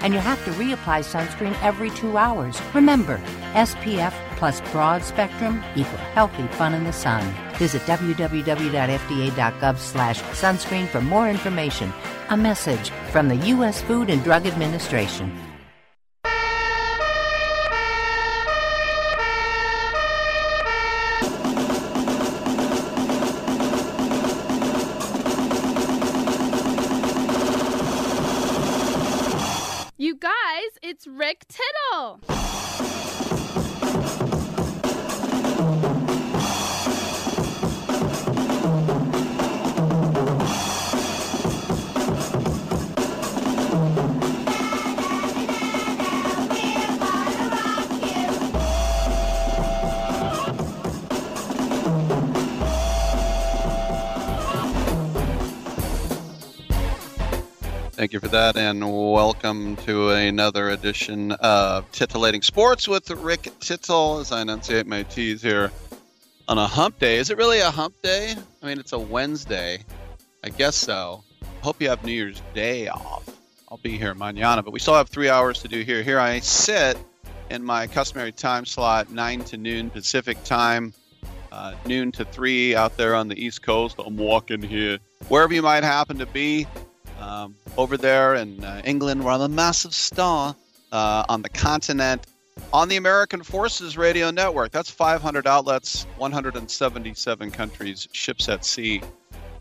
And you have to reapply sunscreen every two hours. Remember, SPF plus broad spectrum equal healthy fun in the sun. Visit www.fda.gov slash sunscreen for more information. A message from the U.S. Food and Drug Administration. Rick Tittle. Thank you for that, and welcome to another edition of Titillating Sports with Rick Tittle as I enunciate my T's here on a hump day. Is it really a hump day? I mean, it's a Wednesday. I guess so. Hope you have New Year's Day off. I'll be here manana, but we still have three hours to do here. Here I sit in my customary time slot, 9 to noon Pacific time, uh, noon to 3 out there on the East Coast. I'm walking here. Wherever you might happen to be, um, over there in uh, England, we're on the massive star uh, on the continent on the American Forces Radio Network. That's 500 outlets, 177 countries, ships at sea.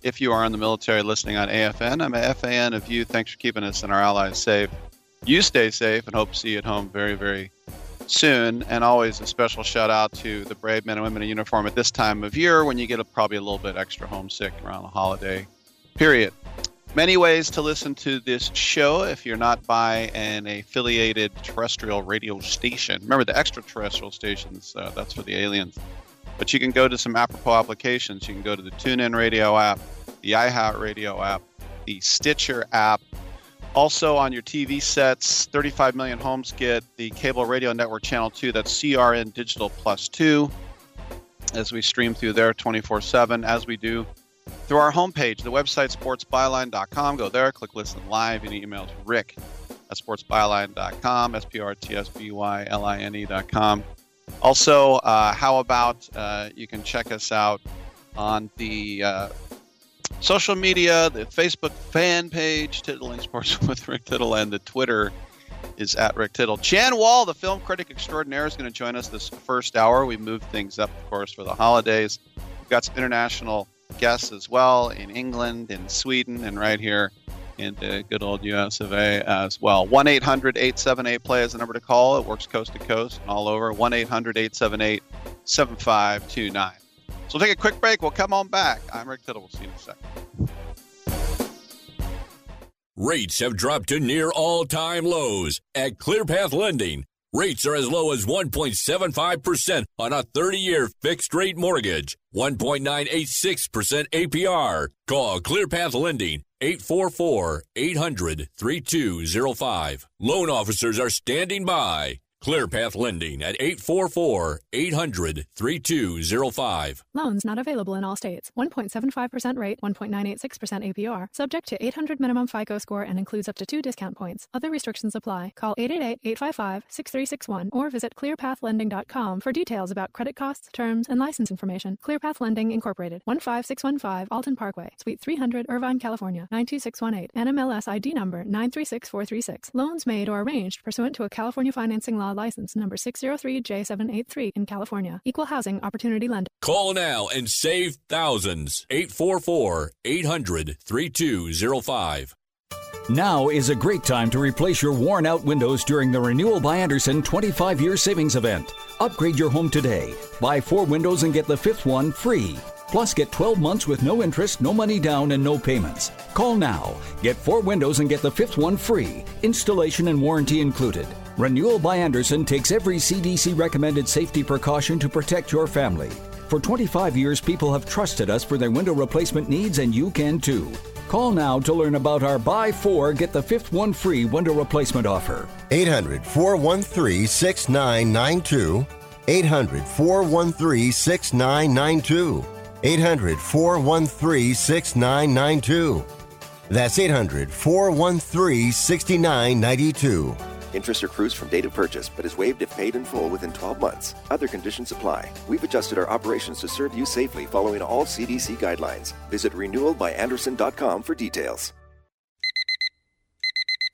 If you are in the military listening on AFN, I'm a FAN of you. Thanks for keeping us and our allies safe. You stay safe and hope to see you at home very, very soon. And always a special shout out to the brave men and women in uniform at this time of year when you get a, probably a little bit extra homesick around the holiday period. Many ways to listen to this show if you're not by an affiliated terrestrial radio station. Remember, the extraterrestrial stations, uh, that's for the aliens. But you can go to some apropos applications. You can go to the TuneIn Radio app, the iHeart Radio app, the Stitcher app. Also on your TV sets, 35 million homes get the cable radio network channel 2. That's CRN Digital Plus 2 as we stream through there 24 7, as we do through our homepage, the website sportsbyline.com. Go there, click listen live, and email to Rick at sportsbyline.com, S P R T S B Y L I N E.com. Also, uh, how about uh, you can check us out on the uh, social media, the Facebook fan page, Tittling Sports with Rick Tittle, and the Twitter is at Rick Tittle. Jan Wall, the film critic extraordinaire, is going to join us this first hour. We moved things up, of course, for the holidays. We've got some international guests as well in England, in Sweden, and right here in the good old US of A as well. 1 800 878 play is the number to call. It works coast to coast and all over. 1 800 878 7529. So we'll take a quick break. We'll come on back. I'm Rick Tittle. We'll see you in a second. Rates have dropped to near all time lows at ClearPath Lending. Rates are as low as 1.75% on a 30 year fixed rate mortgage, 1.986% APR. Call ClearPath Lending 844 800 3205. Loan officers are standing by. ClearPath Lending at 844 800 3205. Loans not available in all states. 1.75% rate, 1.986% APR. Subject to 800 minimum FICO score and includes up to two discount points. Other restrictions apply. Call 888-855-6361 or visit clearpathlending.com for details about credit costs, terms, and license information. Clearpath Lending Incorporated, 15615 Alton Parkway, Suite 300, Irvine, California, 92618. NMLS ID number 936436. Loans made or arranged pursuant to a California financing law license number 603J783 in California. Equal housing opportunity lender. Call now and save thousands. 844 800 3205. Now is a great time to replace your worn out windows during the Renewal by Andersen 25 year savings event. Upgrade your home today. Buy four windows and get the fifth one free. Plus, get 12 months with no interest, no money down, and no payments. Call now. Get four windows and get the fifth one free. Installation and warranty included. Renewal by Andersen takes every CDC recommended safety precaution to protect your family. For 25 years, people have trusted us for their window replacement needs, and you can too. Call now to learn about our buy four, get the fifth one free window replacement offer. 800 413 6992. 800 413 6992. 800 413 6992. That's 800 413 6992. Interest accrues from date of purchase, but is waived if paid in full within 12 months. Other conditions apply. We've adjusted our operations to serve you safely following all CDC guidelines. Visit renewalbyandersen.com for details.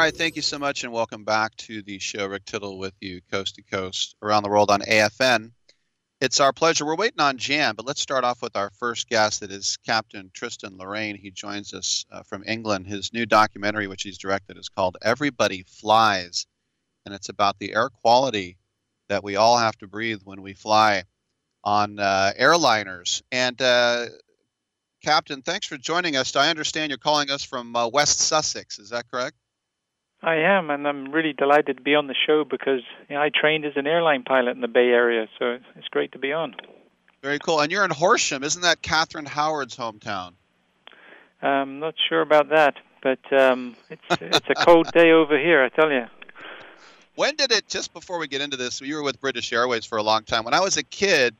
Right, thank you so much, and welcome back to the show. Rick Tittle with you, coast to coast, around the world on AFN. It's our pleasure. We're waiting on Jan, but let's start off with our first guest. That is Captain Tristan Lorraine. He joins us uh, from England. His new documentary, which he's directed, is called "Everybody Flies," and it's about the air quality that we all have to breathe when we fly on uh, airliners. And uh, Captain, thanks for joining us. I understand you're calling us from uh, West Sussex. Is that correct? I am, and I'm really delighted to be on the show because you know, I trained as an airline pilot in the Bay Area, so it's great to be on. Very cool. And you're in Horsham, isn't that Catherine Howard's hometown? I'm um, not sure about that, but um, it's it's a cold day over here, I tell you. When did it? Just before we get into this, you were with British Airways for a long time. When I was a kid,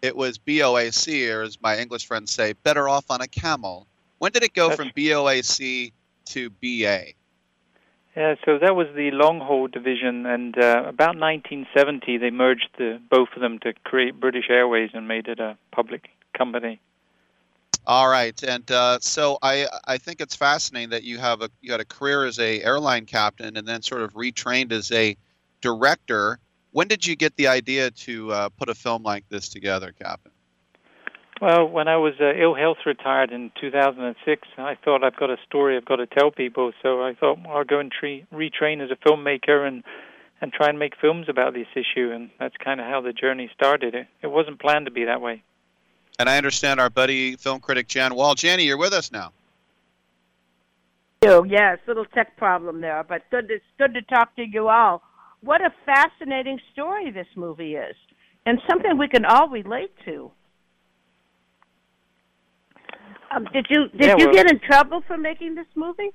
it was BOAC, or as my English friends say, better off on a camel. When did it go That's... from BOAC to BA? Yeah, so that was the long haul division, and uh, about 1970 they merged the, both of them to create British Airways and made it a public company. All right, and uh, so I I think it's fascinating that you have a you had a career as a airline captain and then sort of retrained as a director. When did you get the idea to uh, put a film like this together, Captain? Well, when I was uh, ill health retired in 2006, I thought I've got a story I've got to tell people. So I thought well, I'll go and tre- retrain as a filmmaker and and try and make films about this issue. And that's kind of how the journey started. It, it wasn't planned to be that way. And I understand our buddy film critic Jan Wall. Janny, you're with us now. Oh yes, little tech problem there, but good. It's good to talk to you all. What a fascinating story this movie is, and something we can all relate to. Um, did you did yeah, you well, get in trouble for making this movie?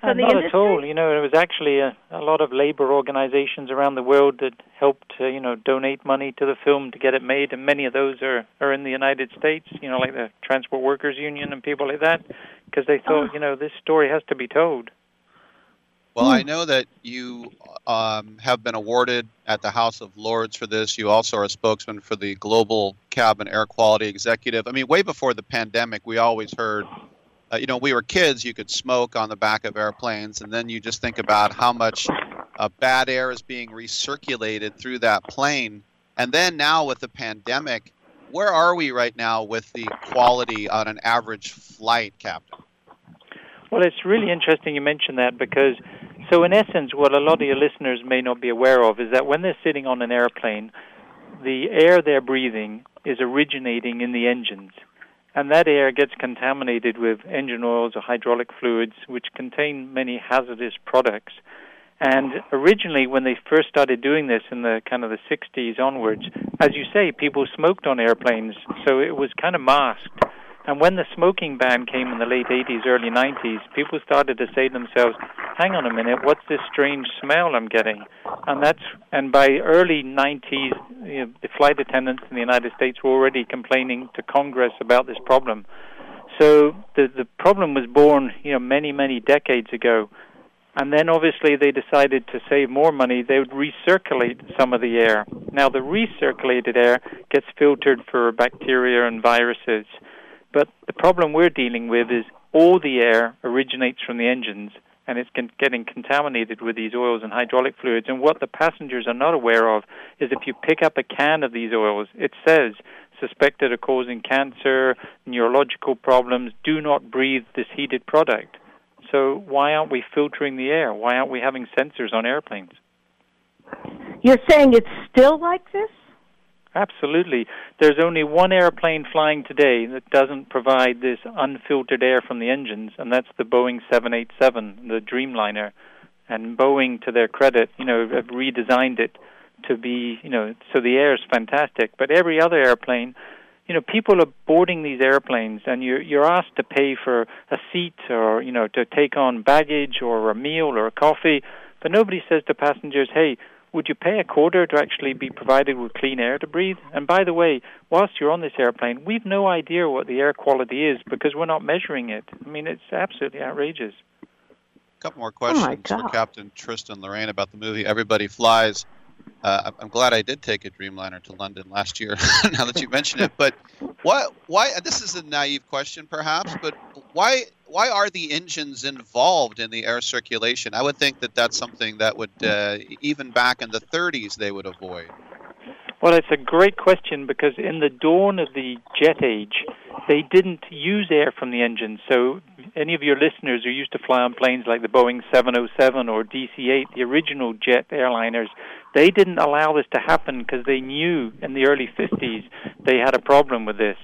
Uh, not industry? at all. You know, it was actually a, a lot of labor organizations around the world that helped, uh, you know, donate money to the film to get it made, and many of those are are in the United States. You know, like the Transport Workers Union and people like that, because they thought, oh. you know, this story has to be told. Well, I know that you um, have been awarded at the House of Lords for this. You also are a spokesman for the Global Cabin Air Quality Executive. I mean, way before the pandemic, we always heard uh, you know, we were kids, you could smoke on the back of airplanes, and then you just think about how much uh, bad air is being recirculated through that plane. And then now with the pandemic, where are we right now with the quality on an average flight, Captain? Well, it's really interesting you mentioned that because, so in essence, what a lot of your listeners may not be aware of is that when they're sitting on an airplane, the air they're breathing is originating in the engines. And that air gets contaminated with engine oils or hydraulic fluids, which contain many hazardous products. And originally, when they first started doing this in the kind of the 60s onwards, as you say, people smoked on airplanes, so it was kind of masked. And when the smoking ban came in the late 80s, early 90s, people started to say to themselves, "Hang on a minute, what's this strange smell I'm getting?" And that's and by early 90s, you know, the flight attendants in the United States were already complaining to Congress about this problem. So the the problem was born, you know, many many decades ago. And then obviously they decided to save more money. They would recirculate some of the air. Now the recirculated air gets filtered for bacteria and viruses. But the problem we're dealing with is all the air originates from the engines and it's getting contaminated with these oils and hydraulic fluids. And what the passengers are not aware of is if you pick up a can of these oils, it says suspected of causing cancer, neurological problems, do not breathe this heated product. So why aren't we filtering the air? Why aren't we having sensors on airplanes? You're saying it's still like this? Absolutely. There's only one airplane flying today that doesn't provide this unfiltered air from the engines, and that's the Boeing 787, the Dreamliner. And Boeing, to their credit, you know, have redesigned it to be, you know, so the air is fantastic. But every other airplane, you know, people are boarding these airplanes, and you're you're asked to pay for a seat or you know to take on baggage or a meal or a coffee, but nobody says to passengers, "Hey, would you pay a quarter to actually be provided with clean air to breathe? And by the way, whilst you're on this airplane, we've no idea what the air quality is because we're not measuring it. I mean, it's absolutely outrageous. A couple more oh, questions oh for Captain Tristan Lorraine about the movie Everybody Flies. Uh, I'm glad I did take a Dreamliner to London last year. now that you mention it, but why? Why? This is a naive question, perhaps, but why? Why are the engines involved in the air circulation? I would think that that's something that would, uh, even back in the 30s, they would avoid. Well, it's a great question because in the dawn of the jet age, they didn't use air from the engine. So, any of your listeners who used to fly on planes like the Boeing 707 or DC 8, the original jet airliners, they didn't allow this to happen because they knew in the early 50s they had a problem with this.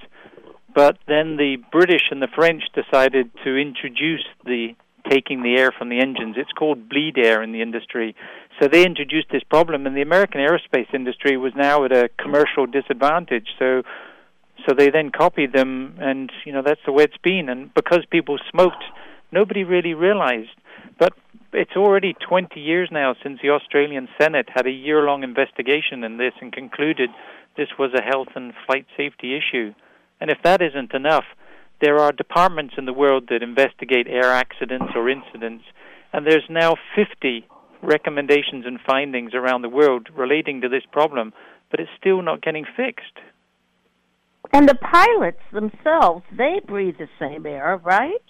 But then the British and the French decided to introduce the taking the air from the engines. It's called bleed air in the industry. So they introduced this problem, and the American aerospace industry was now at a commercial disadvantage. So, so they then copied them, and you know that's the way it's been. And because people smoked, nobody really realized. It's already 20 years now since the Australian Senate had a year-long investigation in this and concluded this was a health and flight safety issue. And if that isn't enough, there are departments in the world that investigate air accidents or incidents, and there's now 50 recommendations and findings around the world relating to this problem, but it's still not getting fixed. And the pilots themselves, they breathe the same air, right?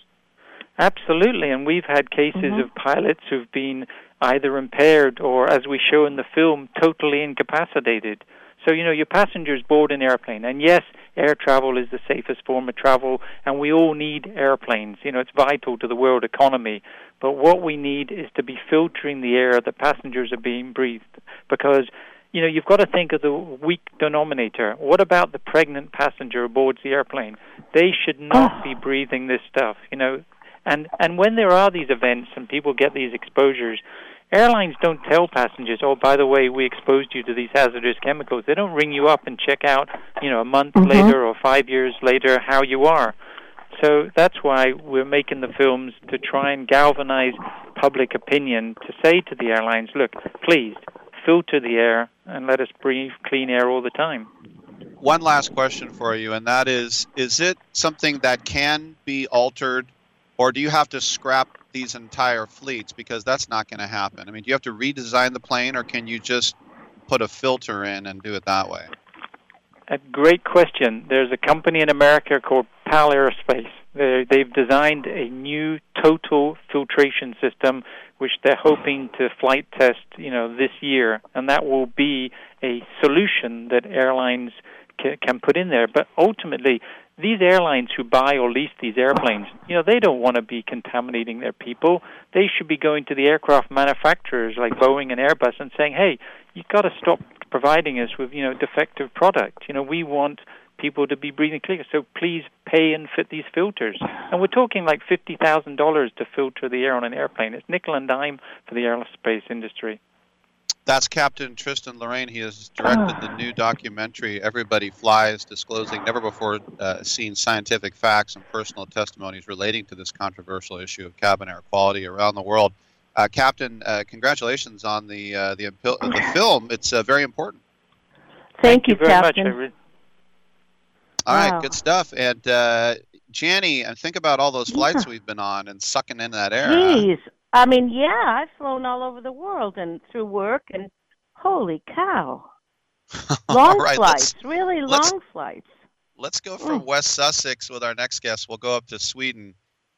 Absolutely, and we've had cases mm-hmm. of pilots who've been either impaired or, as we show in the film, totally incapacitated. So, you know, your passengers board an airplane, and yes, air travel is the safest form of travel, and we all need airplanes. You know, it's vital to the world economy. But what we need is to be filtering the air that passengers are being breathed, because you know you've got to think of the weak denominator. What about the pregnant passenger aboard the airplane? They should not be breathing this stuff. You know, and and when there are these events and people get these exposures, airlines don't tell passengers, "Oh, by the way, we exposed you to these hazardous chemicals." They don't ring you up and check out, you know, a month mm-hmm. later or 5 years later how you are. So that's why we're making the films to try and galvanize public opinion to say to the airlines, "Look, please filter the air and let us breathe clean air all the time." One last question for you, and that is: Is it something that can be altered or do you have to scrap these entire fleets because that's not going to happen? I mean, do you have to redesign the plane, or can you just put a filter in and do it that way? A great question. There's a company in America called Pall Aerospace. They're, they've designed a new total filtration system, which they're hoping to flight test, you know, this year, and that will be a solution that airlines can, can put in there. But ultimately, these airlines who buy or lease these airplanes, you know, they don't want to be contaminating their people. They should be going to the aircraft manufacturers like Boeing and Airbus and saying, "Hey, you've got to stop providing us with, you know, defective product. You know, we want people to be breathing clear. So please pay and fit these filters. And we're talking like fifty thousand dollars to filter the air on an airplane. It's nickel and dime for the aerospace industry. That's Captain Tristan Lorraine. He has directed the new documentary "Everybody Flies," disclosing never before uh, seen scientific facts and personal testimonies relating to this controversial issue of cabin air quality around the world. Uh, Captain, uh, congratulations on the uh, the, the film. It's uh, very important. Thank, Thank you, very Captain. much. All Wow. right, good stuff. And uh, Janny, and think about all those flights we've been on and sucking in that air. huh? I mean, yeah, I've flown all over the world and through work, and holy cow. Long right, flights, really long flights. Let's go from mm. West Sussex with our next guest. We'll go up to Sweden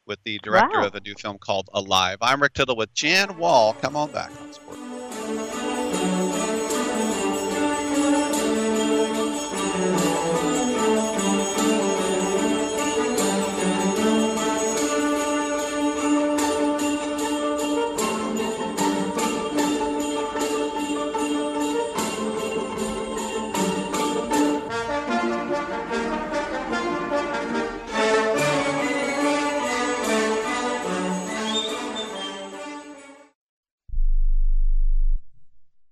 with the director Wow. of a new film called Alive. I'm Rick Tittle with Jan Wall. Come on back on Sport.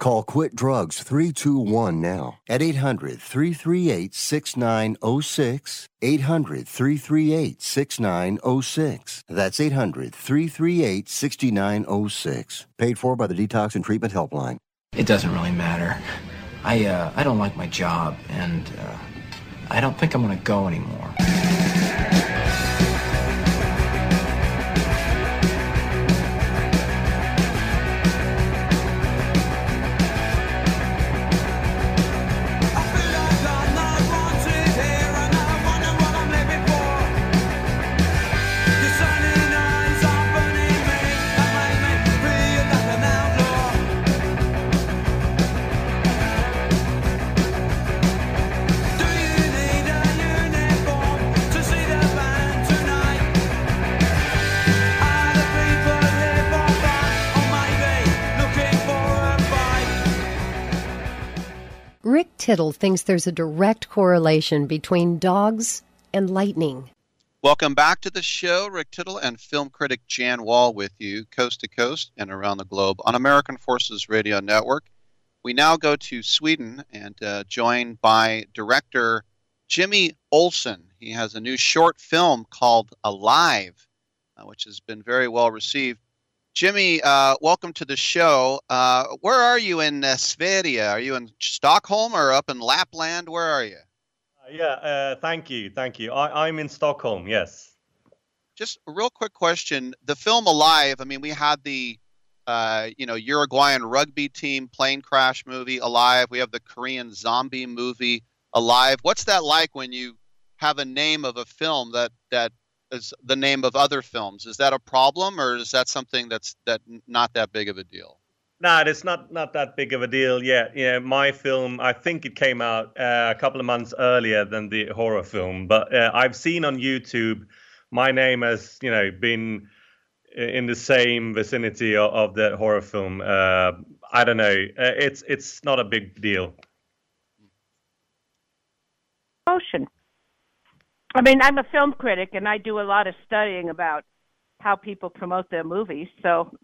Call Quit Drugs 321 now at 800 338 6906. 800 338 6906. That's 800 338 6906. Paid for by the Detox and Treatment Helpline. It doesn't really matter. I uh, I don't like my job, and uh, I don't think I'm gonna go anymore. Tittle thinks there's a direct correlation between dogs and lightning. Welcome back to the show. Rick Tittle and film critic Jan Wall with you, coast to coast and around the globe on American Forces Radio Network. We now go to Sweden and uh, joined by director Jimmy Olsson. He has a new short film called Alive, uh, which has been very well received. Jimmy, uh, welcome to the show. Uh, where are you in uh, Sverige? Are you in Stockholm or up in Lapland? Where are you? yeah, uh, thank you, thank you. I, I'm in Stockholm. Yes. Just a real quick question: the film Alive. I mean, we had the uh, you know Uruguayan rugby team plane crash movie Alive. We have the Korean zombie movie Alive. What's that like when you have a name of a film that that is the name of other films? Is that a problem, or is that something that's that not that big of a deal? No, it's not not that big of a deal yet. Yeah, my film, I think it came out uh, a couple of months earlier than the horror film, but uh, I've seen on YouTube my name has you know been in the same vicinity of, of the horror film. Uh, I don't know. Uh, it's it's not a big deal. Ocean. I mean, I'm a film critic, and I do a lot of studying about how people promote their movies. So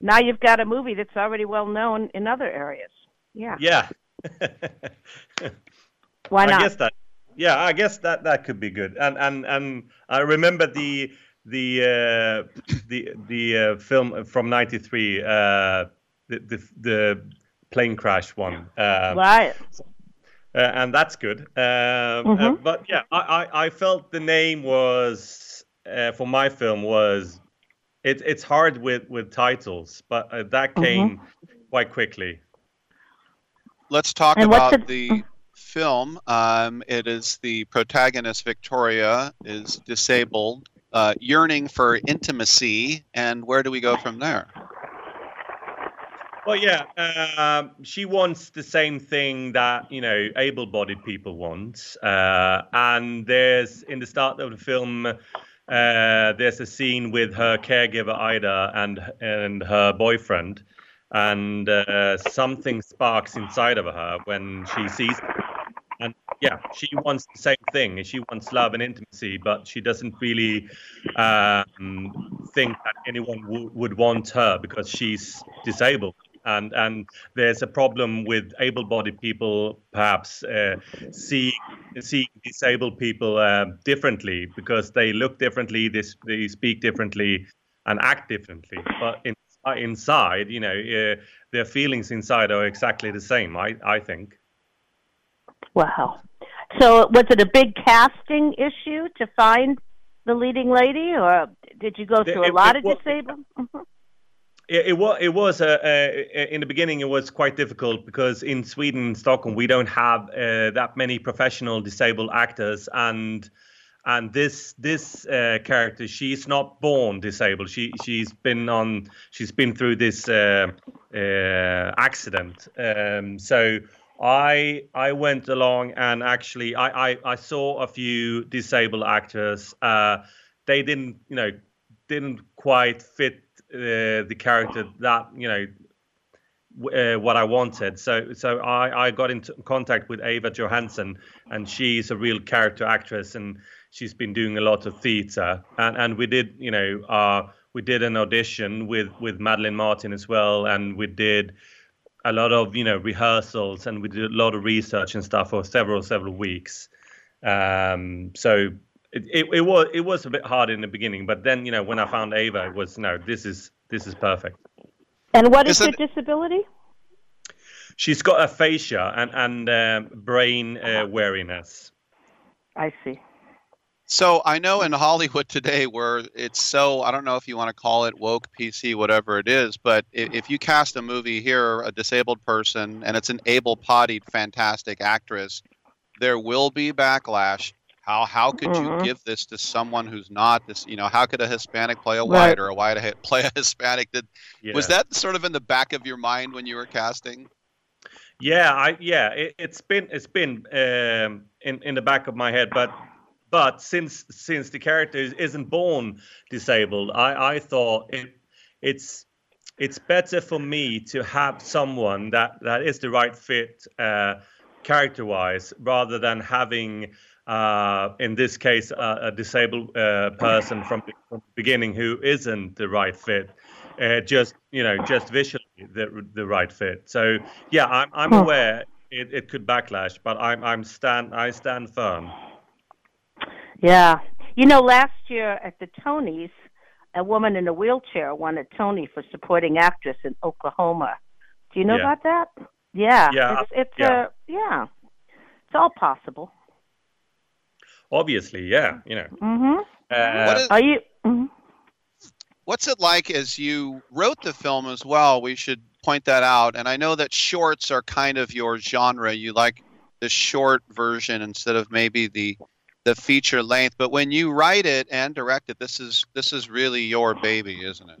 now you've got a movie that's already well known in other areas. Yeah. Yeah. Why not? I guess that. Yeah, I guess that that could be good. And and and I remember the the uh, the the uh, film from '93, uh, the, the the plane crash one. Um, right. Uh, and that's good. Um, uh, Mhm. but yeah, I, I, I felt the name was uh, for my film was it, it's hard with with titles, but uh, that Mm-hmm. came quite quickly. Let's talk And about the- the film. Um, it is the protagonist Victoria is disabled, uh, yearning for intimacy, and where do we go from there? Well, yeah, um, she wants the same thing that you know able-bodied people want, uh, and there's in the start of the film, uh, there's a scene with her caregiver Ida and and her boyfriend, and uh, something sparks inside of her when she sees. Them. And yeah, she wants the same thing. She wants love and intimacy, but she doesn't really um, think that anyone w- would want her because she's disabled. And and there's a problem with able-bodied people perhaps uh, see seeing disabled people uh, differently because they look differently, they, they speak differently, and act differently. But in, inside, you know, uh, their feelings inside are exactly the same. I I think. Wow. So was it a big casting issue to find the leading lady, or did you go through a lot it of disabled? It, was. It was. Uh, uh, in the beginning, it was quite difficult because in Sweden, Stockholm, we don't have uh, that many professional disabled actors, and and this this uh, character, she's not born disabled. She she's been on. She's been through this uh, uh, accident. Um, so I I went along and actually I I, I saw a few disabled actors. They didn't you know didn't quite fit uh, the character that you know uh, what I wanted. So so I, I got into contact with Eva Johansson, and she's a real character actress, and she's been doing a lot of theatre. And and we did you know uh, we did an audition with with Madeleine Martin as well, and we did a lot of you know rehearsals, and we did a lot of research and stuff for several several weeks. Um, so. It, it, it was it was a bit hard in the beginning, but then you know when I found Eva, it was no, this is this is perfect. And what is Isn't- her disability? She's got aphasia and and um brain uh, weariness. I see. So I know in Hollywood today, where it's so I don't know if you want to call it woke, PC, whatever it is, but i- if you cast a movie here, a disabled person, and it's an able-bodied, fantastic actress, there will be backlash. How how could Mhm. you give this to someone who's not this? You know, how could a Hispanic play a Right. white or a white play a Hispanic? Did was that sort of in the back of your mind when you were casting? Yeah, I yeah, it, it's been it's been um, in in the back of my head, but but since since the character is, isn't born disabled, I I thought it it's it's better for me to have someone that that is the right fit uh, character-wise, rather than having, uh, in this case, a, a disabled uh, person from the, from the beginning who isn't the right fit. Uh, just you know, just visually the the right fit. So yeah, I'm I'm aware it, it could backlash, but I'm I'm stand I stand firm. Yeah, you know, last year at the Tonys, a woman in a wheelchair won a Tony for supporting actress in Oklahoma. Do you know Yeah. about that? Yeah. Yeah, It's, it's yeah. Uh, yeah. It's all possible. Obviously, yeah, you know. Mhm. Uh, What is- Are you mhm. What's it like as you wrote the film as well? We should point that out. And I know that shorts are kind of your genre. You like the short version instead of maybe the the feature length. But when you write it and direct it, this is this is really your baby, isn't it?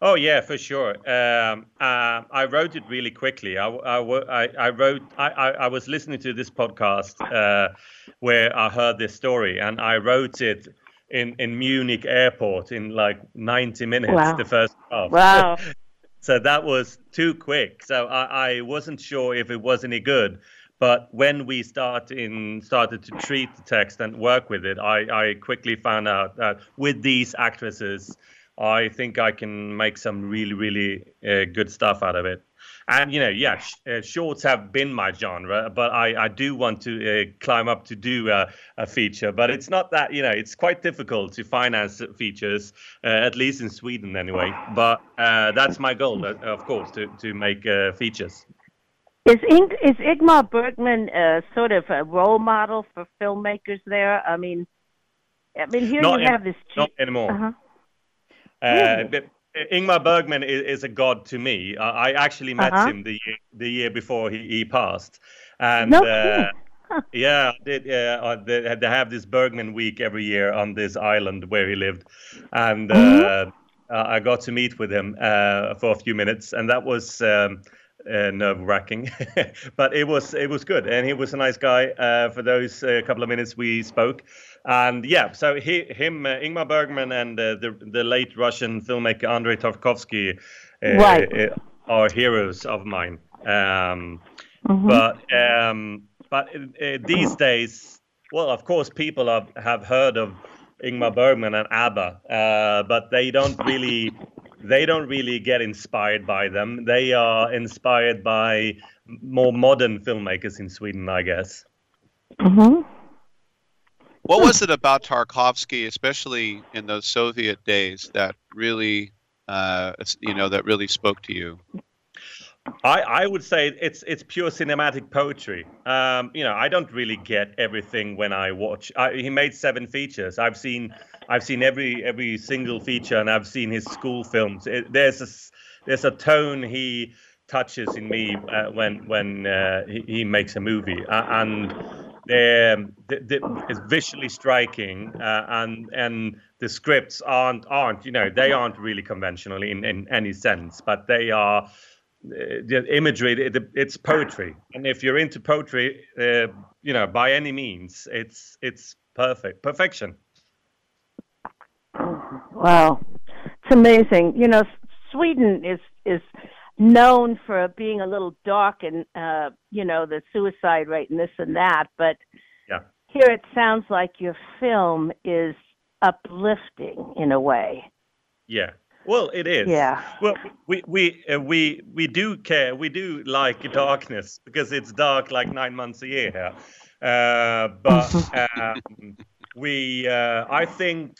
Oh yeah, for sure. Um, uh, I wrote it really quickly. I, I, I, I wrote. I, I, I was listening to this podcast uh, where I heard this story, and I wrote it in in Munich airport in like 90 minutes. Wow. The first draft. Wow. so that was too quick. So I, I wasn't sure if it was any good. But when we start in, started to treat the text and work with it, I, I quickly found out that with these actresses, I think I can make some really, really uh, good stuff out of it. And you know, yeah, sh- uh, shorts have been my genre, but I, I do want to uh, climb up to do a, a feature. But it's not that you know, it's quite difficult to finance features, uh, at least in Sweden anyway. But uh, that's my goal, uh, of course, to to make uh, features. Is Ing- is Ingmar Bergman uh, sort of a role model for filmmakers there? I mean, I mean here Not you in- have this. not anymore. Uh-huh. Uh, Ingmar Bergman is, is a god to me. Uh, I actually met Uh-huh. him the year, the year before he, he passed, and No uh, yeah, I did uh, they, they have this Bergman week every year on this island where he lived, and uh, Mm-hmm. I got to meet with him uh, for a few minutes, and that was. Um, uh, nerve wracking, but it was it was good, and he was a nice guy. Uh, for those uh, couple of minutes we spoke, and yeah, so he him uh, Ingmar Bergman and uh, the the late Russian filmmaker Andrei Tarkovsky uh, Right. uh, are heroes of mine. Um, Mhm. But um, but uh, these days, well, of course, people have, have heard of Ingmar Bergman and ABBA, uh, but they don't really they don't really get inspired by them. They are inspired by more modern filmmakers in Sweden, I guess. Mm-hmm. What was it about Tarkovsky, especially in those Soviet days, that really, uh, you know, that really spoke to you? I, I would say it's it's pure cinematic poetry. Um, you know, I don't really get everything when I watch. I, he made seven features. I've seen I've seen every every single feature, and I've seen his school films. It, there's a there's a tone he touches in me uh, when when uh, he, he makes a movie, uh, and the, the, it's visually striking, uh, and and the scripts aren't aren't you know they aren't really conventional in, in any sense, but they are uh, the imagery it, it's poetry. And if you're into poetry uh, you know by any means it's it's perfect perfection. Wow, it's amazing. You know, Sweden is is known for being a little dark and uh, you know the suicide rate and this and that, but yeah here it sounds like your film is uplifting in a way. yeah well it is Yeah. well we we uh, we we do care we do like darkness because it's dark like nine months a year here uh, but um, we uh, i think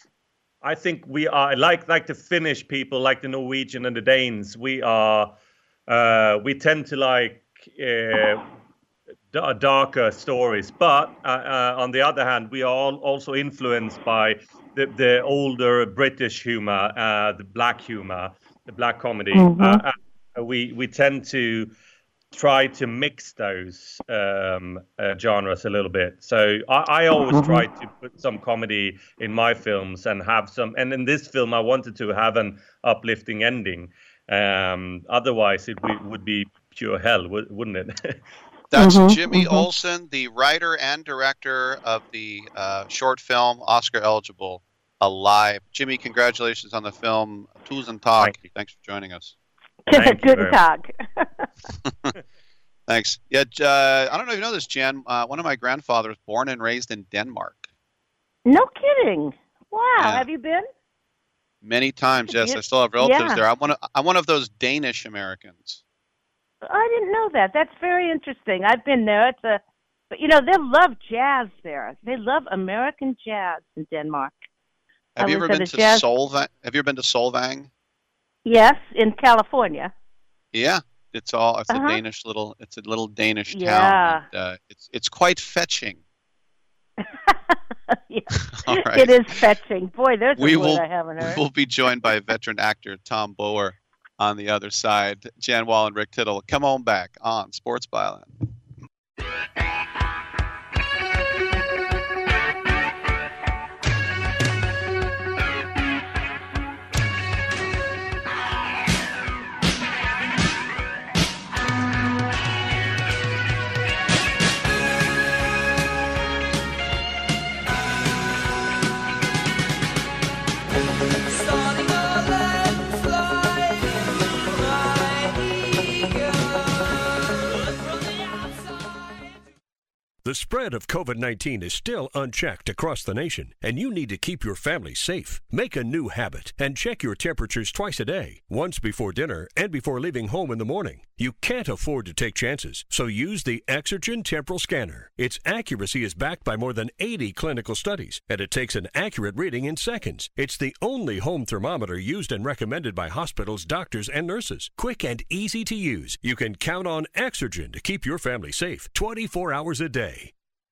I think we are like like the Finnish people, like the Norwegian and the Danes. We are uh, we tend to like uh, darker stories, but uh, uh, on the other hand, we are all also influenced by the, the older British humor, uh, the black humor, the black comedy. Uh, uh, we we tend to try to mix those um, uh, genres a little bit. So I, I always Mhm. try to put some comedy in my films and have some. And in this film, I wanted to have an uplifting ending. Um, otherwise, it w- would be pure hell, wou- wouldn't it? That's Mhm, Jimmy mhm. Olsson, the writer and director of the uh, short film Oscar eligible Alive. Jimmy, congratulations on the film Tusen Tag. Thanks for joining us. Thank you Good very talk. Thanks. Yeah, uh, I don't know if you know this, Jan. Uh, one of my grandfathers, born and raised in Denmark. No kidding. Wow. Yeah. Have you been? Many times, yes. I still have relatives yeah. there. I'm one, of, I'm one of those Danish Americans. I didn't know that. That's very interesting. I've been there. It's a, but you know, they love jazz there. They love American jazz in Denmark. Have I you ever been to jazz- Solvang? Have you ever been to Solvang? Yes, in California. Yeah, it's all. It's Uh-huh. a Danish little. It's a little Danish town. Yeah. And, uh, it's it's quite fetching. All right. It is fetching. Boy, there's a we word will, I haven't heard. We will be joined by veteran actor Tom Bower on the other side. Jan Wahl and Rick Tittle. Come on back on Sports Byline. The spread of COVID 19 is still unchecked across the nation, and you need to keep your family safe. Make a new habit and check your temperatures twice a day, once before dinner and before leaving home in the morning. You can't afford to take chances, so use the Exergen Temporal Scanner. Its accuracy is backed by more than 80 clinical studies, and it takes an accurate reading in seconds. It's the only home thermometer used and recommended by hospitals, doctors, and nurses. Quick and easy to use. You can count on Exergen to keep your family safe 24 hours a day.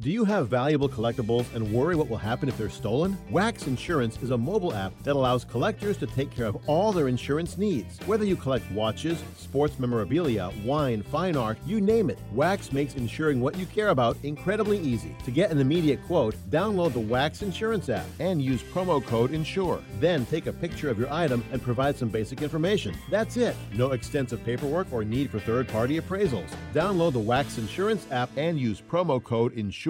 Do you have valuable collectibles and worry what will happen if they're stolen? Wax Insurance is a mobile app that allows collectors to take care of all their insurance needs. Whether you collect watches, sports memorabilia, wine, fine art, you name it, Wax makes insuring what you care about incredibly easy. To get an immediate quote, download the Wax Insurance app and use promo code INSURE. Then take a picture of your item and provide some basic information. That's it. No extensive paperwork or need for third party appraisals. Download the Wax Insurance app and use promo code INSURE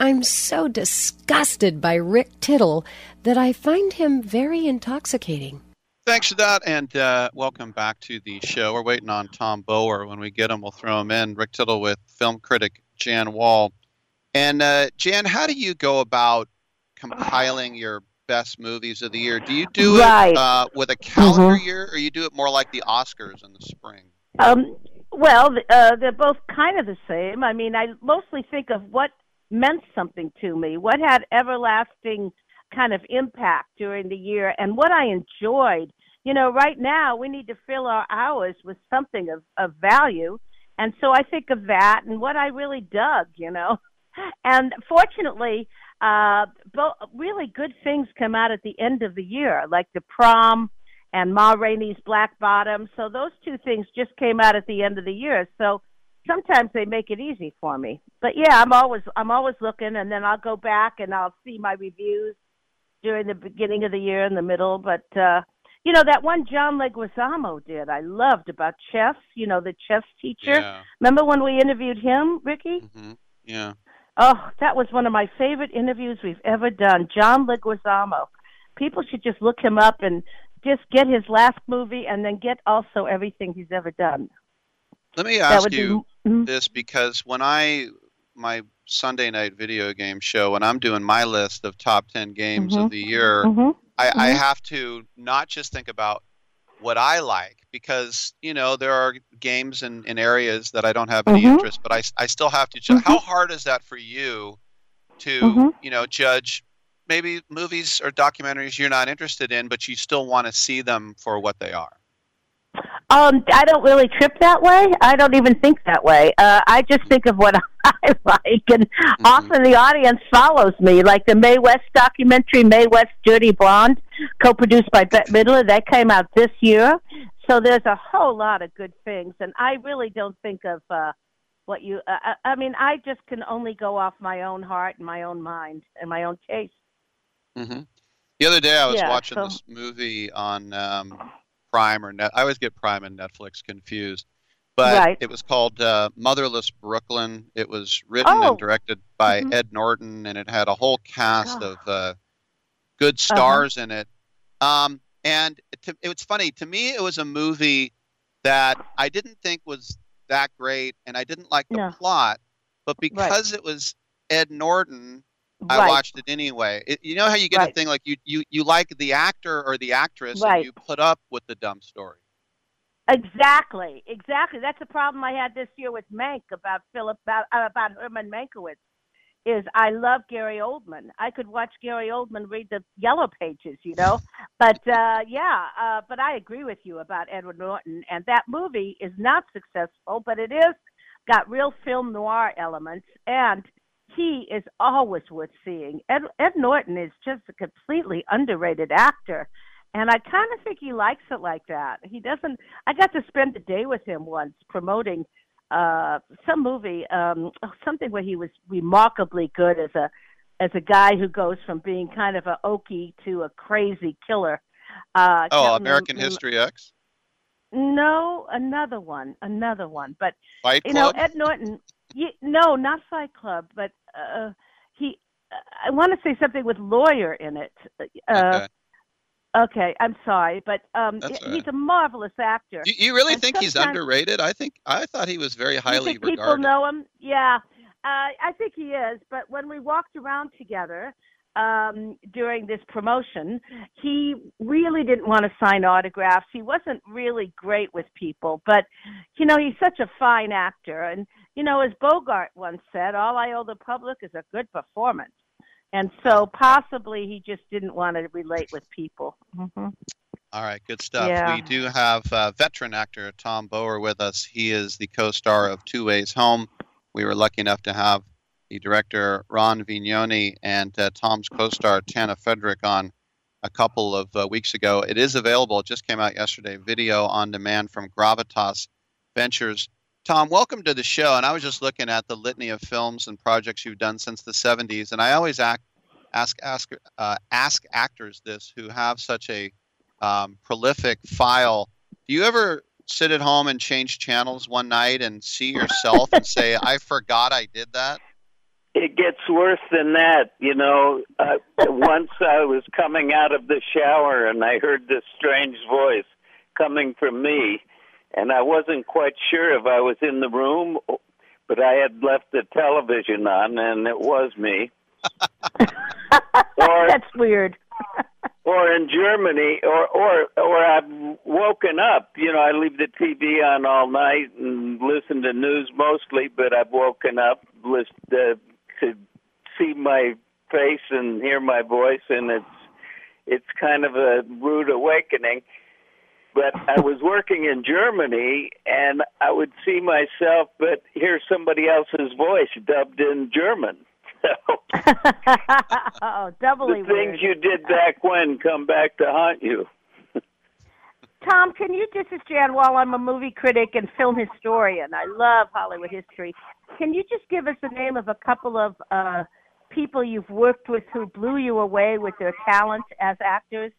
I'm so disgusted by Rick Tittle that I find him very intoxicating. Thanks for that, and uh, welcome back to the show. We're waiting on Tom Bower. When we get him, we'll throw him in. Rick Tittle with film critic Jan Wahl. And uh, Jan, how do you go about compiling your best movies of the year? Do you do Right. it uh, with a calendar Mhm. year, or you do it more like the Oscars in the spring? Um, well, uh, they're both kind of the same. I mean, I mostly think of what meant something to me, what had everlasting kind of impact during the year, and what I enjoyed. You know, right now we need to fill our hours with something of, of value. And so I think of that and what I really dug, you know. And fortunately, uh, bo- really good things come out at the end of the year, like the prom and Ma Rainey's Black Bottom. So those two things just came out at the end of the year. So sometimes they make it easy for me. But yeah, I'm always I'm always looking, and then I'll go back and I'll see my reviews during the beginning of the year in the middle. But uh, you know that one John Leguizamo did, I loved about chess. You know the chess teacher. Yeah. Remember when we interviewed him, Ricky? hmm Yeah. Oh, that was one of my favorite interviews we've ever done. John Leguizamo. People should just look him up and just get his last movie and then get also everything he's ever done. Let me ask you. be- mhm. this because when I my Sunday night video game show, when I'm doing my list of top ten games Mhm. of the year, Mhm. I, I Mhm. have to not just think about what I like because you know there are games in, in areas that I don't have any Mhm. interest, but I, I still have to. Ju- How hard is that for you to you know judge maybe movies or documentaries you're not interested in, but you still want to see them for what they are? Um, I don't really trip that way. I don't even think that way. Uh, I just think of what I like, and often the audience follows me. Like the Mae West documentary, Mae West Dirty Blonde, co-produced by Bette Midler, that came out this year. So there's a whole lot of good things, and I really don't think of uh, what you. Uh, I I mean, I just can only go off my own heart and my own mind and my own taste. hmm The other day I was Yeah, watching so- this movie on um, Prime or Net. I always get Prime and Netflix confused, but Right. it was called uh, Motherless Brooklyn. It was written Oh. and directed by Mhm. Ed Norton, and it had a whole cast Oh. of uh, good Uh-huh. stars in it. Um, and to, it was funny to me. It was a movie that I didn't think was that great, and I didn't like the No. plot. But because it was Ed Norton, I Right. watched it anyway. It, you know how you get a thing like you, you you like the actor or the actress, Right. and you put up with the dumb story. Exactly, exactly. That's the problem I had this year with Mank about Philip about, uh, about Herman Mankiewicz. Is I love Gary Oldman. I could watch Gary Oldman read the Yellow Pages, you know. But uh, yeah, uh, but I agree with you about Edward Norton, and that movie is not successful, but it is got real film noir elements, and he is always worth seeing. Ed, Ed Norton is just a completely underrated actor. And I kind of think he likes it like that. He doesn't. I got to spend a day with him once promoting uh some movie, um oh, something where he was remarkably good as a as a guy who goes from being kind of a okie to a crazy killer. Uh, Oh, American remem- History X, No, another one, another one. But Fight you know, Ed Norton. Ye no, not Fight Club, but uh he. I want to say something with lawyer in it. Uh, Okay. Okay, I'm sorry, but um, That's he's right. a marvelous actor. You, you really And think he's underrated? I think I thought he was very highly think people regarded. know him? Yeah, uh, I think he is. But when we walked around together um, during this promotion, he really didn't want to sign autographs. He wasn't really great with people, but you know, he's such a fine actor. And you know, as Bogart once said, "All I owe the public is a good performance." And so possibly he just didn't want to relate with people. hmm All right, good stuff. Yeah. We do have uh, veteran actor Tom Bower with us. He is the co-star of Two Ways Home. We were lucky enough to have the director Ron Vignone and uh, Tom's co-star Tana Frederick on a couple of uh, weeks ago. It is available. It just came out yesterday. Video on demand from Gravitas Ventures. Tom, welcome to the show. And I was just looking at the litany of films and projects you've done since the 70s, and I always act, ask ask uh, ask actors this who have such a um, prolific file. Do you ever sit at home and change channels one night and see yourself and say, "I forgot I did that"? It gets worse than that. You know, uh, once I was coming out of the shower and I heard this strange voice coming from me, and I wasn't quite sure if I was in the room, but I had left the television on, and it was me. or That's weird. or in Germany, or or or I've woken up. You know, I leave the TV on all night and listen to news mostly, but I've woken up list, uh, to see my face and hear my voice, and it's it's kind of a rude awakening. But I was working in Germany, and I would see myself, but hear somebody else's voice dubbed in German. So oh, doubly the things weird. you did back when come back to haunt you. Tom, can you just, as Jan, while I'm a movie critic and film historian, I love Hollywood history. Can you just give us the name of a couple of uh, people you've worked with who blew you away with their talent as actors?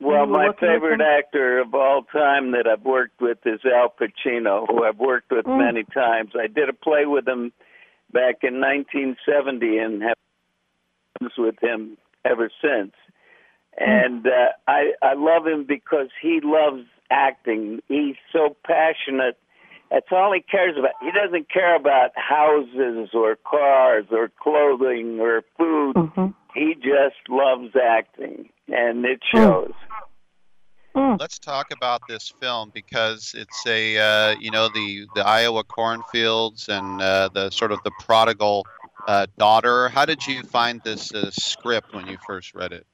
Well, my favorite actor of all time that I've worked with is Al Pacino, who I've worked with Mm. many times. I did a play with him back in 1970 and have with him ever since. And uh, I I love him because he loves acting. He's so passionate. That's all he cares about. He doesn't care about houses or cars or clothing or food. He just loves acting, and it shows. Let's talk about this film because it's a uh, you know the the Iowa cornfields and uh, the sort of the prodigal uh, daughter. How did you find this uh, script when you first read it?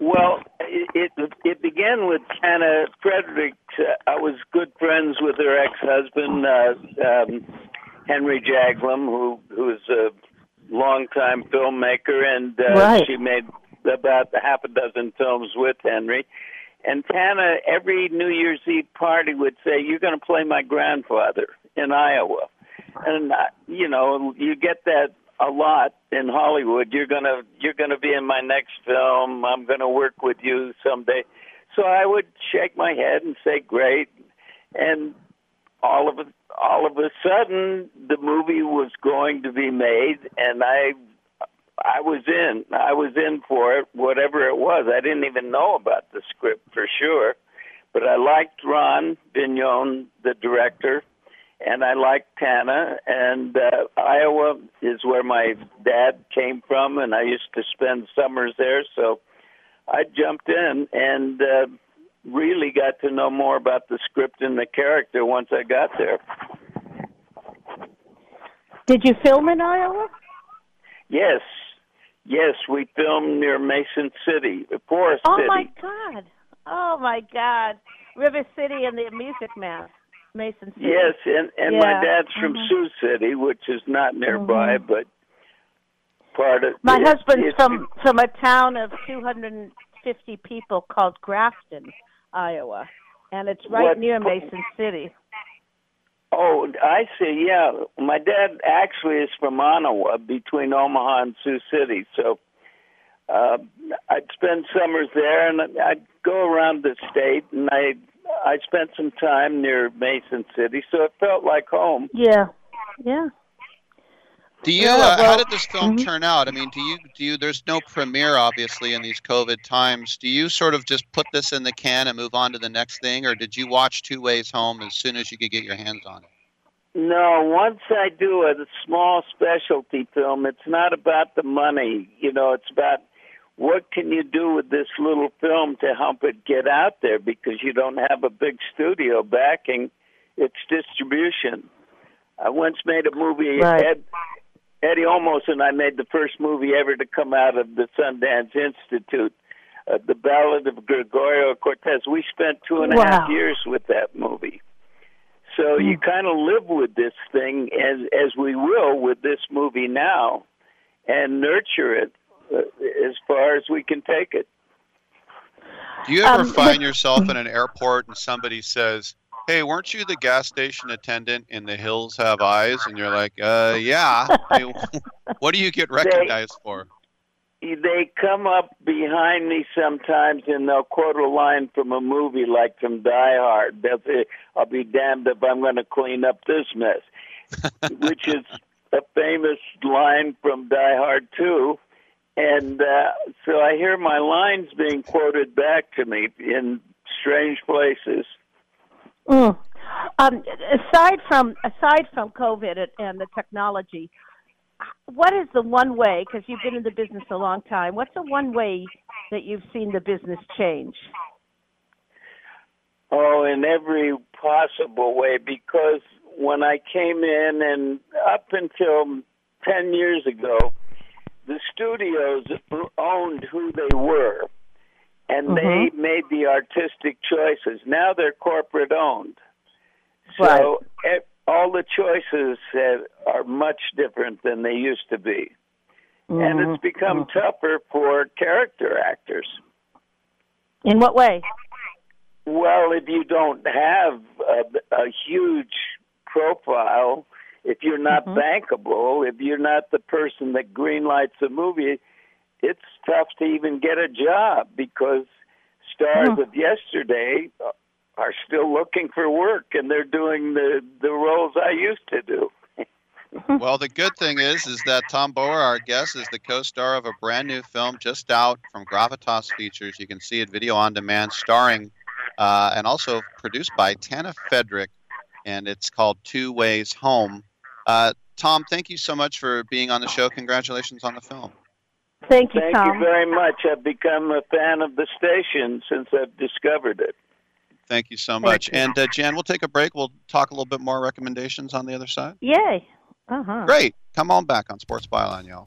Well, it it, it began with Tana Frederick. Uh, I was good friends with her ex-husband uh, um, Henry Jaglom, who who is a longtime filmmaker, and uh, Right. she made about half a dozen films with Henry. And Tana, every New Year's Eve party would say, "You're going to play my grandfather in Iowa," and uh, you know, you get that a lot in Hollywood. You're gonna you're gonna be in my next film. I'm gonna work with you someday. So I would shake my head and say, "Great," and all of a, all of a sudden, the movie was going to be made, and I I was in. I was in for it, whatever it was. I didn't even know about the script for sure, but I liked Ron Vignone, the director, and I like Tana. And uh, Iowa is where my dad came from, and I used to spend summers there. So I jumped in and uh, really got to know more about the script and the character once I got there. Did you film in Iowa? Yes, yes, we filmed near Mason City, Forest Oh City. my God! Oh my God! River City and the Music Man, Mason City. Yes, and and Yeah. my dad's from Mhm. Sioux City, which is not nearby, but part of My husband's from from a town of 250 people called Grafton, Iowa, and it's right What- near Mason City. Oh, I see. Yeah, my dad actually is from Onawa, between Omaha and Sioux City. So uh, I'd spend summers there, and I'd go around the state, and I I spent some time near Mason City, so it felt like home. Yeah, yeah. Do you? Yeah, uh, how did this film turn out? I mean, do you? Do you? There's no premiere, obviously, in these COVID times. Do you sort of just put this in the can and move on to the next thing, or did you watch Two Ways Home as soon as you could get your hands on it? No, once I do a small specialty film, it's not about the money. You know, it's about what can you do with this little film to help it get out there because you don't have a big studio backing its distribution. I once made a movie. Right. Ed, Eddie Olmos and I made the first movie ever to come out of the Sundance Institute, uh, The Ballad of Gregorio Cortez. We spent two and a half years with that movie. So you kind of live with this thing as as we will with this movie now, and nurture it as far as we can take it. Do you ever Um, find yourself in an airport and somebody says, "Hey, weren't you the gas station attendant in The Hills Have Eyes?" And you're like, "Uh, yeah." I mean, what do you get recognized for? They come up behind me sometimes and they'll quote a line from a movie like from Die Hard. They'll say, "I'll be damned if I'm going to clean up this mess," which is a a famous line from Die Hard 2. And uh, so I hear my lines being quoted back to me in strange places. Mm. Um, aside from aside from COVID and the technology, what is the one way? Because you've been in the business a long time. What's the one way that you've seen the business change? Oh, in every possible way. Because when I came in, and up until ten years ago, the studios owned who they were, and mm-hmm. they made the artistic choices. Now they're corporate owned. So e- all the choices are much different than they used to be. And it's mm-hmm. become mm-hmm. tougher for character actors. In what way? Well, if you don't have a, a huge profile, if you're not bankable, if you're not the person that greenlights a movie, it's tough to even get a job because stars of yesterday are still looking for work and they're doing the the roles I used to do. well, the good thing is, is that Tom Bower, our guest, is the co-star of a brand new film just out from Gravitas Features. You can see it video on demand, starring uh, and also produced by Tana Frederick, and it's called Two Ways Home. Uh, Tom, thank you so much for being on the show. Congratulations on the film. Thank you, Thank Tom. you very much. I've become a fan of the station since I've discovered it. Thank you so much. And uh, Jan, we'll take a break. We'll talk a little bit more recommendations on the other side. Yay. Uh huh. Great. Come on back on Sports Byline, y'all.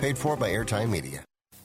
Paid for by Airtime Media.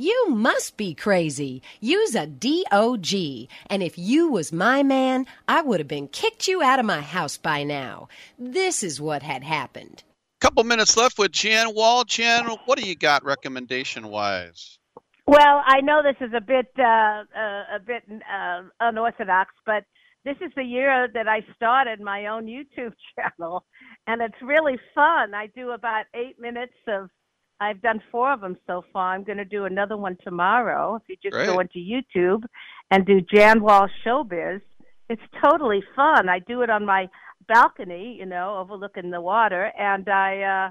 You must be crazy. Use a DOG. And if you was my man, I would have been kicked you out of my house by now. This is what had happened. Couple minutes left with Jan Wahl. Jan, what do you got recommendation wise? Well, I know this is a bit uh, uh, a bit uh, unorthodox, but this is the year that I started my own YouTube channel, and it's really fun. I do about eight minutes of. I've done four of them so far. I'm going to do another one tomorrow. If you just go Great. into YouTube and do Jan Wahl Showbiz, it's totally fun. I do it on my balcony, you know, overlooking the water, and I. uh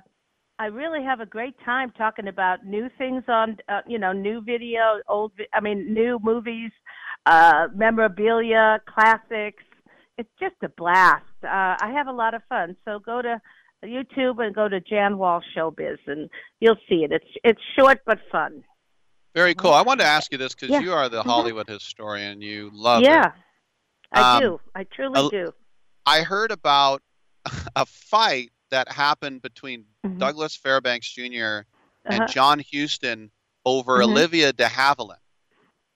I really have a great time talking about new things on, uh, you know, new video, old, vi- I mean, new movies, uh, memorabilia, classics. It's just a blast. Uh, I have a lot of fun. So go to YouTube and go to Jan Wahl Showbiz, and you'll see it. It's it's short but fun. Very cool. I wanted to ask you this because Yeah. you are the Mhm. Hollywood historian. You love yeah, it. I Um, do. I truly a- do. I heard about a fight that happened between Mhm. Douglas Fairbanks Jr. and Uh-huh. John Huston over Mhm. Olivia de Havilland.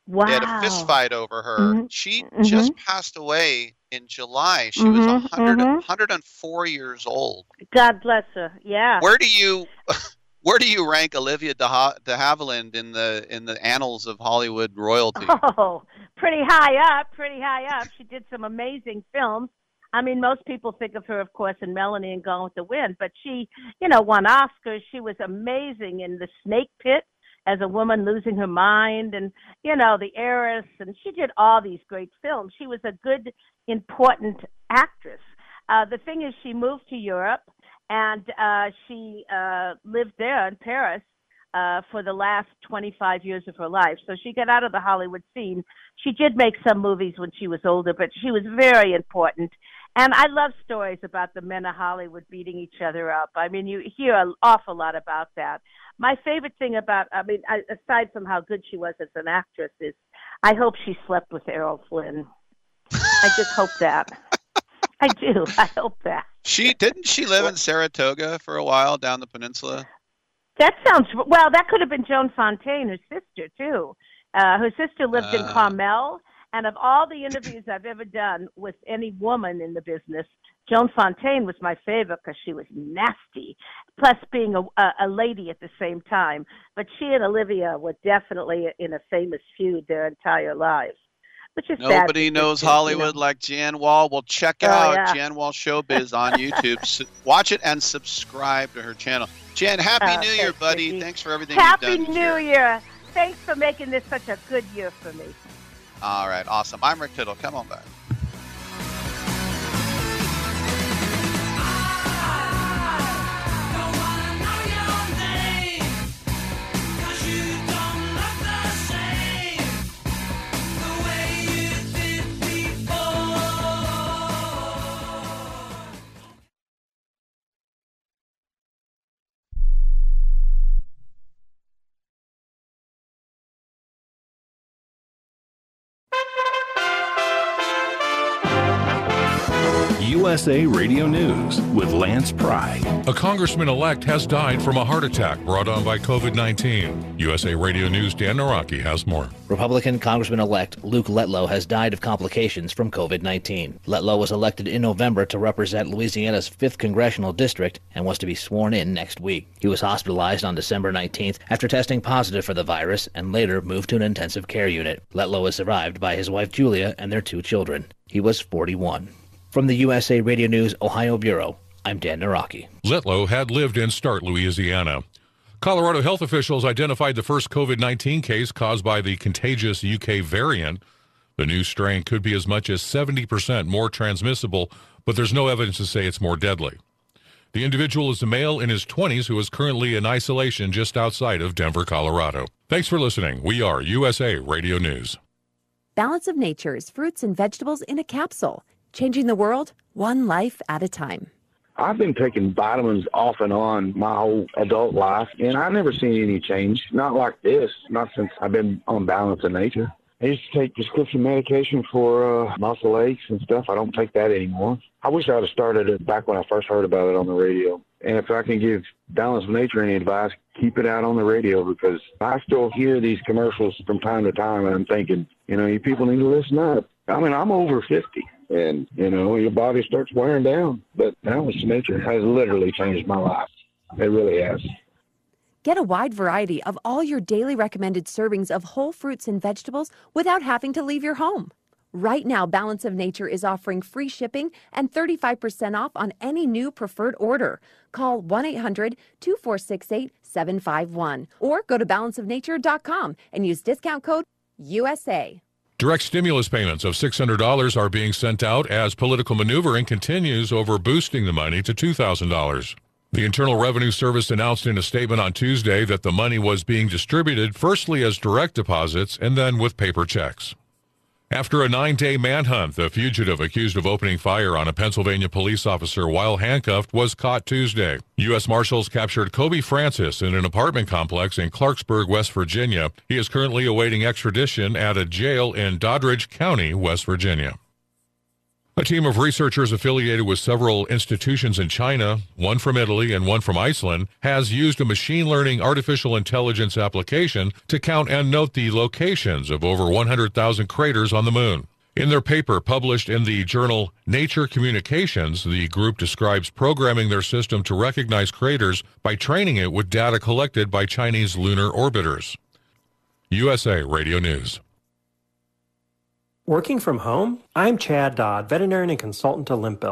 Wow. They had a fist fight over her. Mhm. She Mhm. just passed away in July. She was Mhm, 100, mhm. 104 years old. God bless her. Yeah. Where do you where do you rank Olivia de, ha- de Havilland in the in the annals of Hollywood royalty? Oh, pretty high up, pretty high up. She did some amazing films. I mean, most people think of her, of course, in Melanie and Gone with the Wind, but she, you know, won Oscars. She was amazing in The Snake Pit as a woman losing her mind, and you know, The Heiress, and she did all these great films. She was a good, important actress. Uh, the thing is, she moved to Europe, and uh, she uh, lived there in Paris uh, for the last 25 years of her life. So she got out of the Hollywood scene. She did make some movies when she was older, but she was very important. And I love stories about the men of Hollywood beating each other up. I mean, you hear an awful lot about that. My favorite thing about, I mean, I, aside from how good she was as an actress, is I hope she slept with Errol Flynn. I just hope that. I do. I hope that. She didn't she live in Saratoga for a while down the peninsula? That sounds well. That could have been Joan Fontaine, her sister too. Uh, her sister lived in Ah. Carmel, and of all the interviews I've ever done with any woman in the business, Joan Fontaine was my favorite because she was nasty, plus being a, a, a lady at the same time. But she and Olivia were definitely in a famous feud their entire lives, which is Nobody to knows think, you know. Hollywood like Jan Wahl. Well, check Oh, out yeah. Jan Wahl Showbiz on YouTube. Watch it and subscribe to her channel. Jan, happy Uh, New Year, buddy. Thanks for everything Happy you've done. New Year! Thanks for making this such a good year for me. All right, awesome. I'm Rick Tittle. Come on back. USA Radio News with Lance Pry. A congressman elect has died from a heart attack brought on by COVID 19. USA Radio News' Dan Naraki has more. Republican Congressman elect Luke Letlow has died of complications from COVID 19. Letlow was elected in November to represent Louisiana's 5th congressional district and was to be sworn in next week. He was hospitalized on December 19th after testing positive for the virus and later moved to an intensive care unit. Letlow is survived by his wife Julia and their two children. He was 41. From the USA Radio News Ohio Bureau, I'm Dan Naraki. Letlow had lived in Start, Louisiana. Colorado health officials identified the first COVID 19 case caused by the contagious UK variant. The new strain could be as much as 70% more transmissible, but there's no evidence to say it's more deadly. The individual is a male in his 20s who is currently in isolation just outside of Denver, Colorado. Thanks for listening. We are USA Radio News. Balance of Nature's fruits and vegetables in a capsule, changing the world one life at a time. I've been taking vitamins off and on my whole adult life, and I've never seen any change. Not like this, not since I've been on balance in nature. I used to take prescription medication for uh, muscle aches and stuff. I don't take that anymore. I wish I would have started it back when I first heard about it on the radio. And if I can give Balance of Nature any advice, keep it out on the radio because I still hear these commercials from time to time, and I'm thinking, you know, you people need to listen up. I mean, I'm over 50 and you know your body starts wearing down. But balance of nature has literally changed my life. It really has. Get a wide variety of all your daily recommended servings of whole fruits and vegetables without having to leave your home. Right now, Balance of Nature is offering free shipping and 35% off on any new preferred order. Call 1 800 2468 751 or go to balanceofnature.com and use discount code USA. Direct stimulus payments of $600 are being sent out as political maneuvering continues over boosting the money to $2,000. The Internal Revenue Service announced in a statement on Tuesday that the money was being distributed firstly as direct deposits and then with paper checks. After a nine day manhunt, the fugitive accused of opening fire on a Pennsylvania police officer while handcuffed was caught Tuesday. U.S. Marshals captured Kobe Francis in an apartment complex in Clarksburg, West Virginia. He is currently awaiting extradition at a jail in Doddridge County, West Virginia. A team of researchers affiliated with several institutions in China, one from Italy and one from Iceland, has used a machine learning artificial intelligence application to count and note the locations of over 100,000 craters on the moon. In their paper published in the journal Nature Communications, the group describes programming their system to recognize craters by training it with data collected by Chinese lunar orbiters. USA Radio News. Working from home? I'm Chad Dodd, veterinarian and consultant to Limp.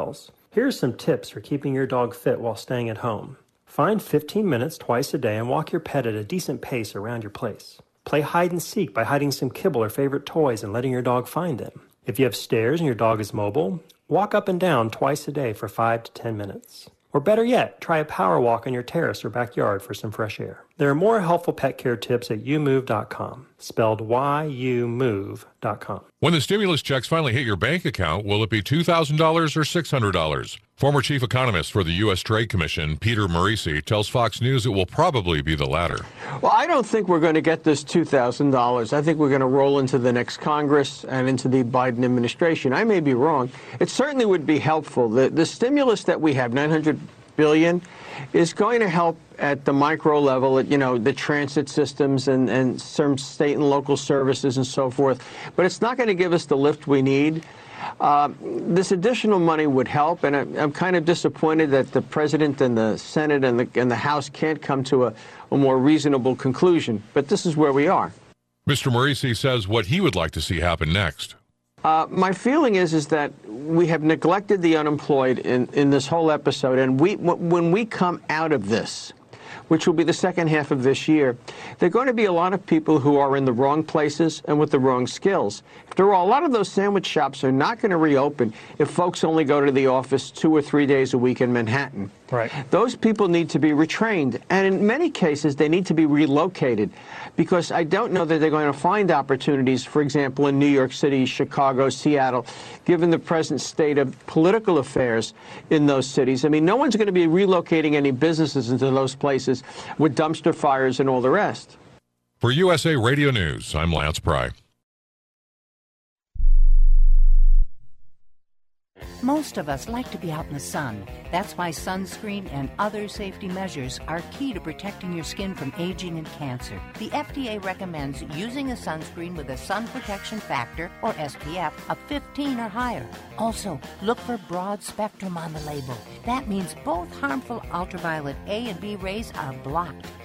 Here are some tips for keeping your dog fit while staying at home. Find 15 minutes twice a day and walk your pet at a decent pace around your place. Play hide and seek by hiding some kibble or favorite toys and letting your dog find them. If you have stairs and your dog is mobile, walk up and down twice a day for 5 to 10 minutes. Or better yet, try a power walk on your terrace or backyard for some fresh air. There are more helpful pet care tips at youmove.com, spelled Y-U-Move.com. When the stimulus checks finally hit your bank account, will it be $2,000 or $600? Former chief economist for the U.S. Trade Commission, Peter Morici, tells Fox News it will probably be the latter. Well, I don't think we're going to get this $2,000. I think we're going to roll into the next Congress and into the Biden administration. I may be wrong. It certainly would be helpful. The, the stimulus that we have, 900 billion, is going to help at the micro level, at, you know, the transit systems and, and some state and local services and so forth. But it's not going to give us the lift we need. Uh, this additional money would help, and I, I'm kind of disappointed that the president and the Senate and the, and the House can't come to a, a more reasonable conclusion. But this is where we are. Mr. Morici says what he would like to see happen next. Uh, my feeling is is that we have neglected the unemployed in, in this whole episode, and we when we come out of this, which will be the second half of this year, there are going to be a lot of people who are in the wrong places and with the wrong skills. After all, a lot of those sandwich shops are not going to reopen if folks only go to the office two or three days a week in Manhattan. Right. Those people need to be retrained, and in many cases, they need to be relocated because I don't know that they're going to find opportunities, for example, in New York City, Chicago, Seattle, given the present state of political affairs in those cities. I mean, no one's going to be relocating any businesses into those places with dumpster fires and all the rest. For USA Radio News, I'm Lance Pry. Most of us like to be out in the sun. That's why sunscreen and other safety measures are key to protecting your skin from aging and cancer. The FDA recommends using a sunscreen with a sun protection factor or SPF of 15 or higher. Also, look for broad spectrum on the label. That means both harmful ultraviolet A and B rays are blocked.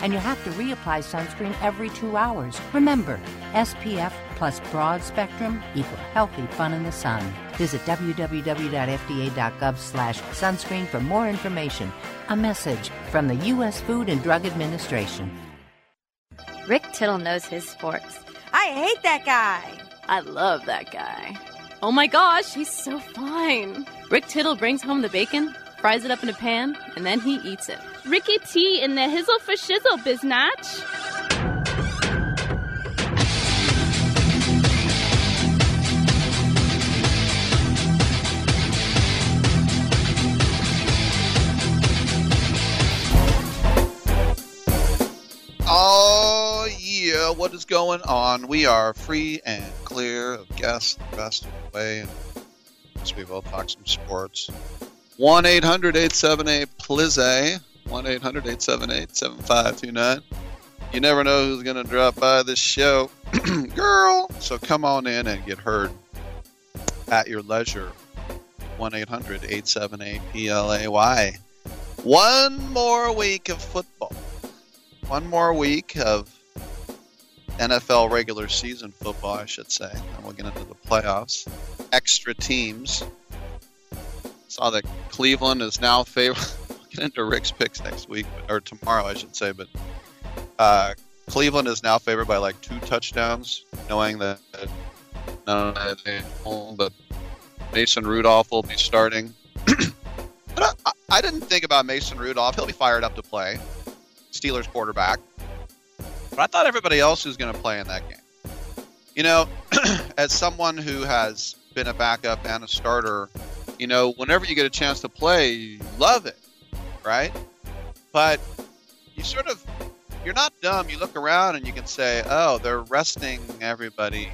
And you have to reapply sunscreen every two hours. Remember, SPF plus broad spectrum equal healthy fun in the sun. Visit www.fda.gov slash sunscreen for more information. A message from the U.S. Food and Drug Administration. Rick Tittle knows his sports. I hate that guy. I love that guy. Oh my gosh, he's so fine. Rick Tittle brings home the bacon, fries it up in a pan, and then he eats it. Ricky T in the hizzle for shizzle, biznatch. Oh, yeah, what is going on? We are free and clear of guests the rest of the way. We will talk some sports. 1 800 878 Plizze. 1 800 878 7529. You never know who's going to drop by this show. Girl! So come on in and get heard at your leisure. 1 800 878 PLAY. One more week of football one more week of NFL regular season football, I should say. And we'll get into the playoffs. Extra teams. Saw that Cleveland is now favored. get into Rick's picks next week, or tomorrow, I should say. But uh, Cleveland is now favored by like two touchdowns, knowing that no, but Mason Rudolph will be starting. but I, I didn't think about Mason Rudolph. He'll be fired up to play. Steelers quarterback. But I thought everybody else was going to play in that game. You know, as someone who has been a backup and a starter, you know, whenever you get a chance to play, you love it, right? But you sort of, you're not dumb. You look around and you can say, oh, they're resting everybody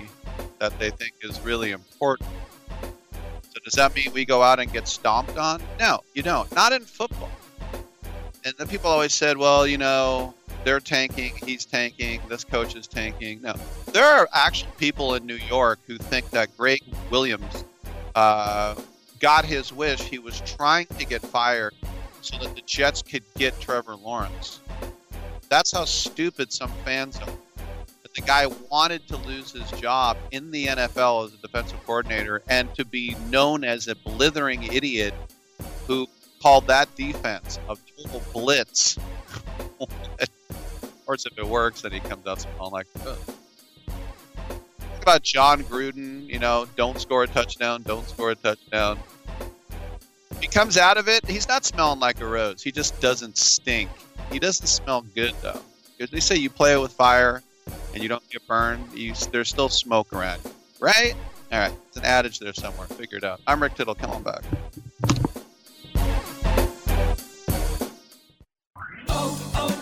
that they think is really important. So does that mean we go out and get stomped on? No, you don't. Not in football and the people always said, well, you know, they're tanking, he's tanking, this coach is tanking. No, there are actual people in New York who think that Greg Williams uh, got his wish. He was trying to get fired so that the Jets could get Trevor Lawrence. That's how stupid some fans are. That the guy wanted to lose his job in the NFL as a defensive coordinator and to be known as a blithering idiot who called that defense a total blitz. of course, if it works, then he comes out smelling like. Ugh. About Jon Gruden. You know, don't score a touchdown. Don't score a touchdown. He comes out of it. He's not smelling like a rose. He just doesn't stink. He doesn't smell good though. Because they say you play with fire and you don't get burned. You, there's still smoke around, you, right? All right, it's an adage there somewhere. Figure it out. I'm Rick Tittle. Come on back. Oh, oh,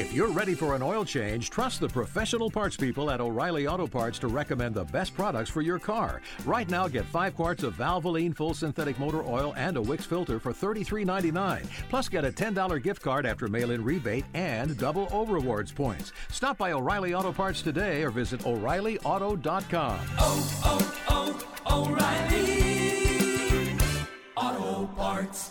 If you're ready for an oil change, trust the professional parts people at O'Reilly Auto Parts to recommend the best products for your car. Right now, get 5 quarts of Valvoline full synthetic motor oil and a Wix filter for $33.99. Plus, get a $10 gift card after mail in rebate and double O rewards points. Stop by O'Reilly Auto Parts today or visit O'ReillyAuto.com. Oh, oh, oh, O'Reilly Auto Parts.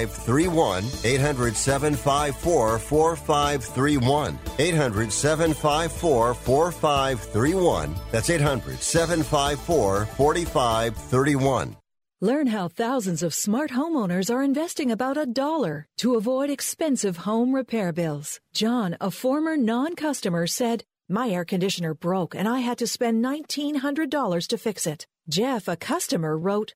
4531. 800 754 4531. 800 754 4531. That's 800 754 4531. Learn how thousands of smart homeowners are investing about a dollar to avoid expensive home repair bills. John, a former non customer, said, My air conditioner broke and I had to spend $1,900 to fix it. Jeff, a customer, wrote,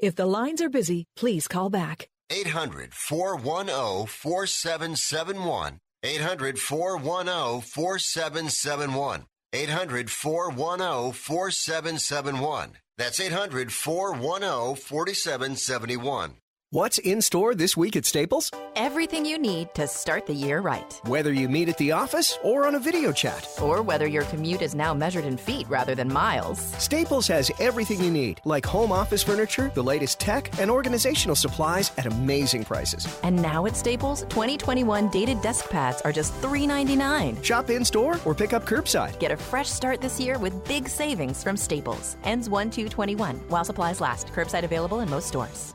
If the lines are busy, please call back. 800 410 4771. 800 410 4771. 800 410 4771. That's 800 410 4771. What's in store this week at Staples? Everything you need to start the year right. Whether you meet at the office or on a video chat, or whether your commute is now measured in feet rather than miles. Staples has everything you need, like home office furniture, the latest tech, and organizational supplies at amazing prices. And now at Staples, 2021 dated desk pads are just $3.99. Shop in store or pick up curbside. Get a fresh start this year with big savings from Staples. Ends 1 2 21 while supplies last. Curbside available in most stores.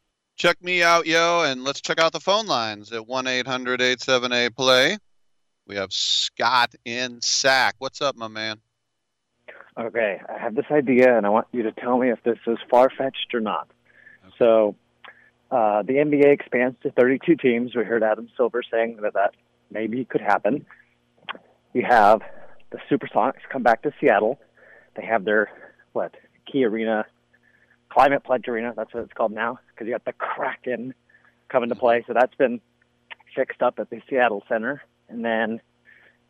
Check me out, yo, and let's check out the phone lines at 1 800 878 play. We have Scott in Sac. What's up, my man? Okay, I have this idea, and I want you to tell me if this is far fetched or not. So, uh, the NBA expands to 32 teams. We heard Adam Silver saying that that maybe could happen. You have the Supersonics come back to Seattle. They have their what Key Arena, Climate Pledge Arena. That's what it's called now because you got the Kraken coming to play. So that's been fixed up at the Seattle Center, and then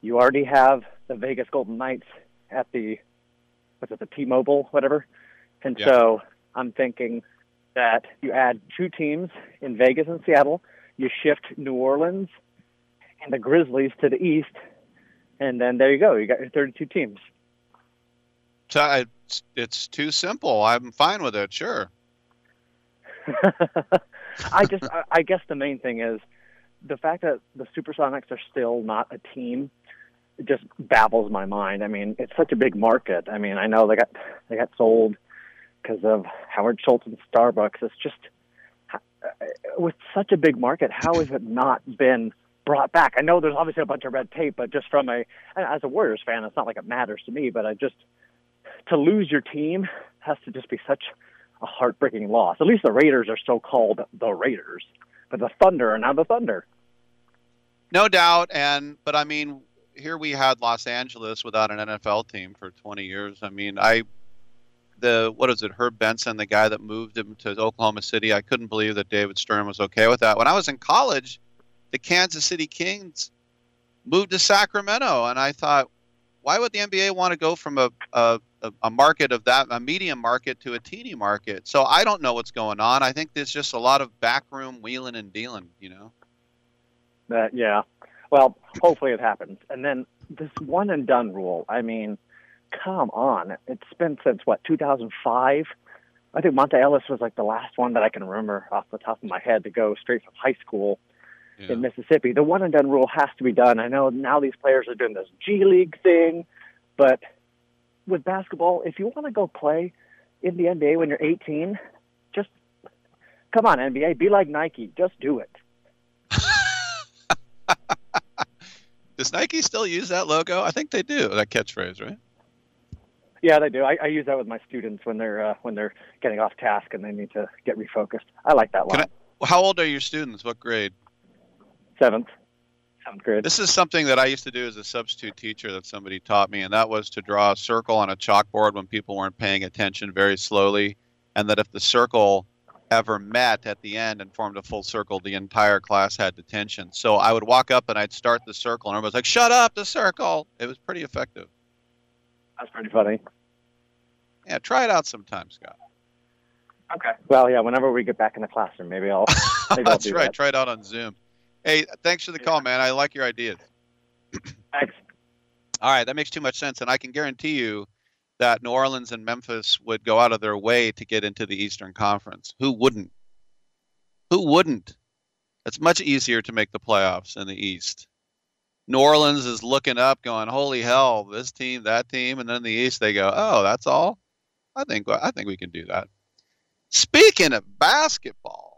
you already have the Vegas Golden Knights at the what's it, the T-Mobile, whatever. And Yeah. so I'm thinking that you add two teams in Vegas and Seattle. You shift New Orleans and the Grizzlies to the east, and then there you go. You got your 32 teams. So I- It's, it's too simple. I'm fine with it. Sure. I just, I, I guess the main thing is the fact that the Supersonics are still not a team. It just baffles my mind. I mean, it's such a big market. I mean, I know they got they got sold because of Howard Schultz and Starbucks. It's just uh, with such a big market, how has it not been brought back? I know there's obviously a bunch of red tape, but just from a as a Warriors fan, it's not like it matters to me. But I just to lose your team has to just be such a heartbreaking loss. At least the Raiders are still called the Raiders, but the Thunder are now the Thunder. No doubt. And but I mean, here we had Los Angeles without an NFL team for 20 years. I mean, I the what is it, Herb Benson, the guy that moved him to Oklahoma City. I couldn't believe that David Stern was okay with that. When I was in college, the Kansas City Kings moved to Sacramento, and I thought, why would the NBA want to go from a a, a market of that a medium market to a teeny market? So I don't know what's going on. I think there's just a lot of backroom wheeling and dealing. You know. That yeah. Well, hopefully it happens. And then this one and done rule. I mean, come on. It's been since what 2005. I think Monta Ellis was like the last one that I can remember off the top of my head to go straight from high school in Mississippi. The one and done rule has to be done. I know now these players are doing this G League thing, but with basketball, if you want to go play in the NBA when you're 18, just come on, NBA, be like Nike. Just do it. Does Nike still use that logo? I think they do. That catchphrase, right? Yeah, they do. I, I use that with my students when they're uh, when they're getting off task and they need to get refocused. I like that line. How old are your students? What grade? Seventh. Seventh grade. This is something that I used to do as a substitute teacher that somebody taught me, and that was to draw a circle on a chalkboard when people weren't paying attention very slowly, and that if the circle ever met at the end and formed a full circle, the entire class had detention. So I would walk up and I'd start the circle, and everybody's like, "Shut up, the circle!" It was pretty effective. That's pretty funny. Yeah, try it out sometime, Scott. Okay. Well, yeah. Whenever we get back in the classroom, maybe I'll. Maybe I'll That's do right. That. Try it out on Zoom. Hey, thanks for the call, man. I like your ideas. Thanks. All right, that makes too much sense, and I can guarantee you that New Orleans and Memphis would go out of their way to get into the Eastern Conference. Who wouldn't? Who wouldn't? It's much easier to make the playoffs in the East. New Orleans is looking up, going, "Holy hell, this team, that team," and then in the East they go, "Oh, that's all." I think I think we can do that. Speaking of basketball,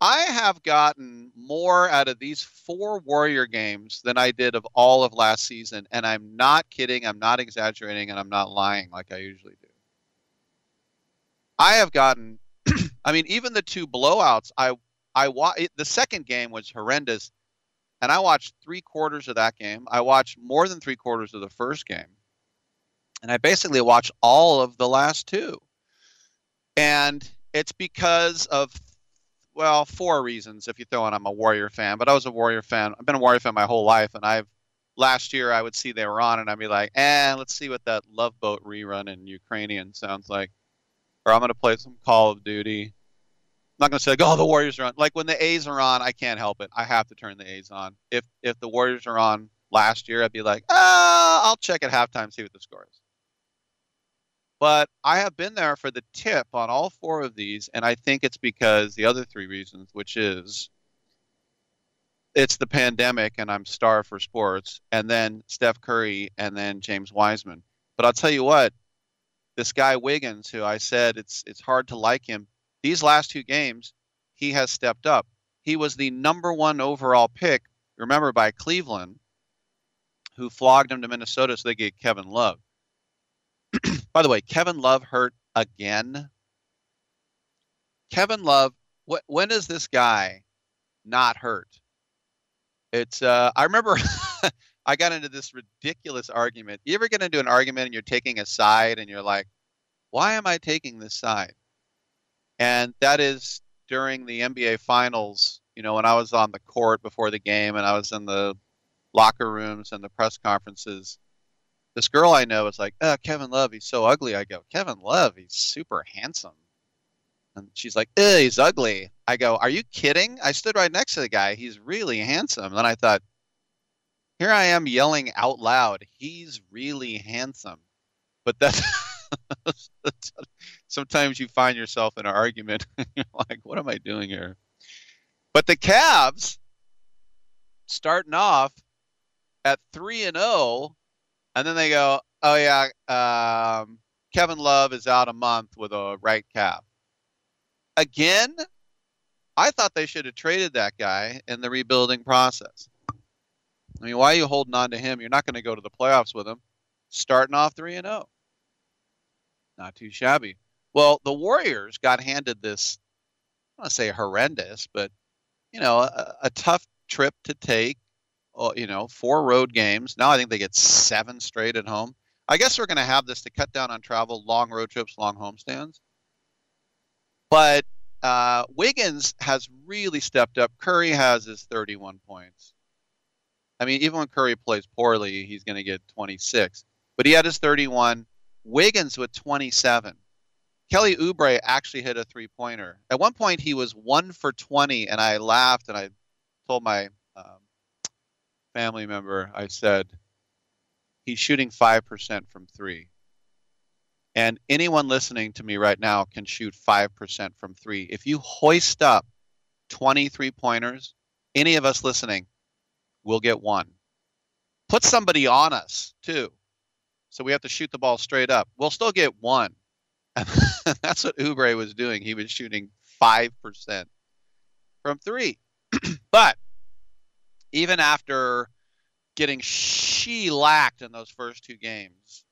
I have gotten more out of these four Warrior games than I did of all of last season, and I'm not kidding, I'm not exaggerating, and I'm not lying like I usually do. I have gotten, I mean, even the two blowouts. I I wa- it, the second game was horrendous, and I watched three quarters of that game. I watched more than three quarters of the first game, and I basically watched all of the last two. And it's because of well, four reasons if you throw in I'm a Warrior fan, but I was a Warrior fan. I've been a Warrior fan my whole life, and I've last year I would see they were on, and I'd be like, eh, let's see what that Love Boat rerun in Ukrainian sounds like, or I'm gonna play some Call of Duty. I'm not gonna say like, oh, the Warriors are on. Like when the A's are on, I can't help it. I have to turn the A's on. If if the Warriors are on last year, I'd be like, ah, I'll check at halftime, see what the score is. But I have been there for the tip on all four of these, and I think it's because the other three reasons, which is it's the pandemic and I'm starved for sports, and then Steph Curry and then James Wiseman. But I'll tell you what, this guy Wiggins, who I said it's it's hard to like him, these last two games, he has stepped up. He was the number one overall pick, remember, by Cleveland, who flogged him to Minnesota so they get Kevin Love. By the way, Kevin Love hurt again. Kevin Love, wh- when is this guy not hurt? It's uh, I remember I got into this ridiculous argument. You ever get into an argument and you're taking a side and you're like, why am I taking this side? And that is during the NBA finals, you know, when I was on the court before the game and I was in the locker rooms and the press conferences this girl I know is like, oh, Kevin Love, he's so ugly. I go, Kevin Love, he's super handsome. And she's like, he's ugly. I go, are you kidding? I stood right next to the guy. He's really handsome. And then I thought, here I am yelling out loud, he's really handsome. But that's sometimes you find yourself in an argument. You're like, what am I doing here? But the Cavs starting off at 3 and 0 and then they go, "Oh yeah, um, Kevin Love is out a month with a right calf." Again, I thought they should have traded that guy in the rebuilding process. I mean, why are you holding on to him? You're not going to go to the playoffs with him. Starting off three and zero, not too shabby. Well, the Warriors got handed this. I want to say horrendous, but you know, a, a tough trip to take you know, four road games. Now I think they get seven straight at home. I guess we're going to have this to cut down on travel, long road trips, long homestands. But uh, Wiggins has really stepped up. Curry has his 31 points. I mean, even when Curry plays poorly, he's going to get 26. But he had his 31. Wiggins with 27. Kelly Oubre actually hit a three pointer. At one point, he was one for 20, and I laughed and I told my um, family member, I said, he's shooting 5% from three. And anyone listening to me right now can shoot 5% from three. If you hoist up 23 pointers, any of us listening will get one. Put somebody on us too. So we have to shoot the ball straight up. We'll still get one. that's what Oubre was doing. He was shooting 5% from three. but even after getting she lacked in those first two games,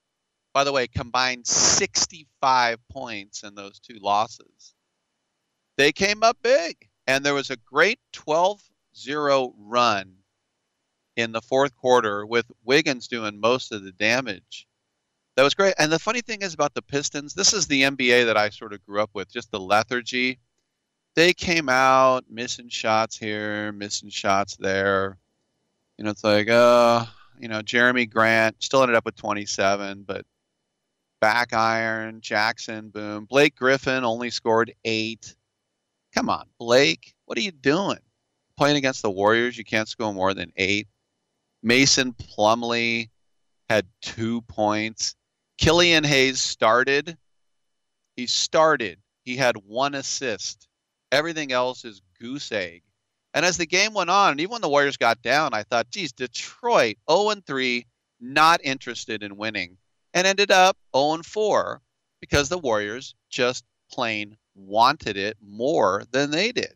by the way, combined 65 points in those two losses, they came up big. And there was a great 12 0 run in the fourth quarter with Wiggins doing most of the damage. That was great. And the funny thing is about the Pistons, this is the NBA that I sort of grew up with, just the lethargy. They came out missing shots here, missing shots there. You know, it's like, uh, you know, Jerami Grant still ended up with 27, but back iron, Jackson, boom. Blake Griffin only scored eight. Come on, Blake, what are you doing? Playing against the Warriors, you can't score more than eight. Mason Plumlee had two points. Killian Hayes started. He started. He had one assist. Everything else is goose egg. And as the game went on, and even when the Warriors got down, I thought, geez, Detroit 0 3, not interested in winning, and ended up 0 4 because the Warriors just plain wanted it more than they did.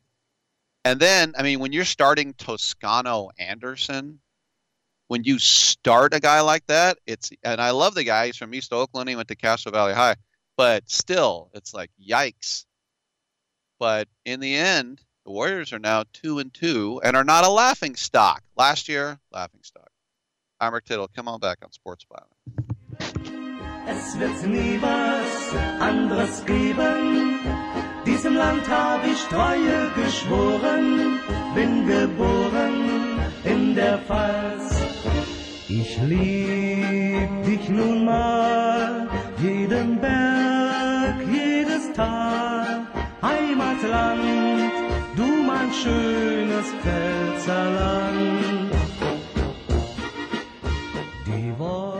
And then, I mean, when you're starting Toscano Anderson, when you start a guy like that, it's and I love the guy. He's from East Oakland. He went to Castro Valley High, but still, it's like yikes. But in the end, the Warriors are now two and two and are not a laughing stock. Last year, laughing stock. I'm Rick Tittle. Come on back on Sports Byline. Es wird nie was anderes geben. Diesem Land hab ich Treue geschworen, bin geboren in der Pfalz. Ich lieb dich nun mal, jeden Berg, Heimatland, du mein schönes Pfälzerland. Die Worte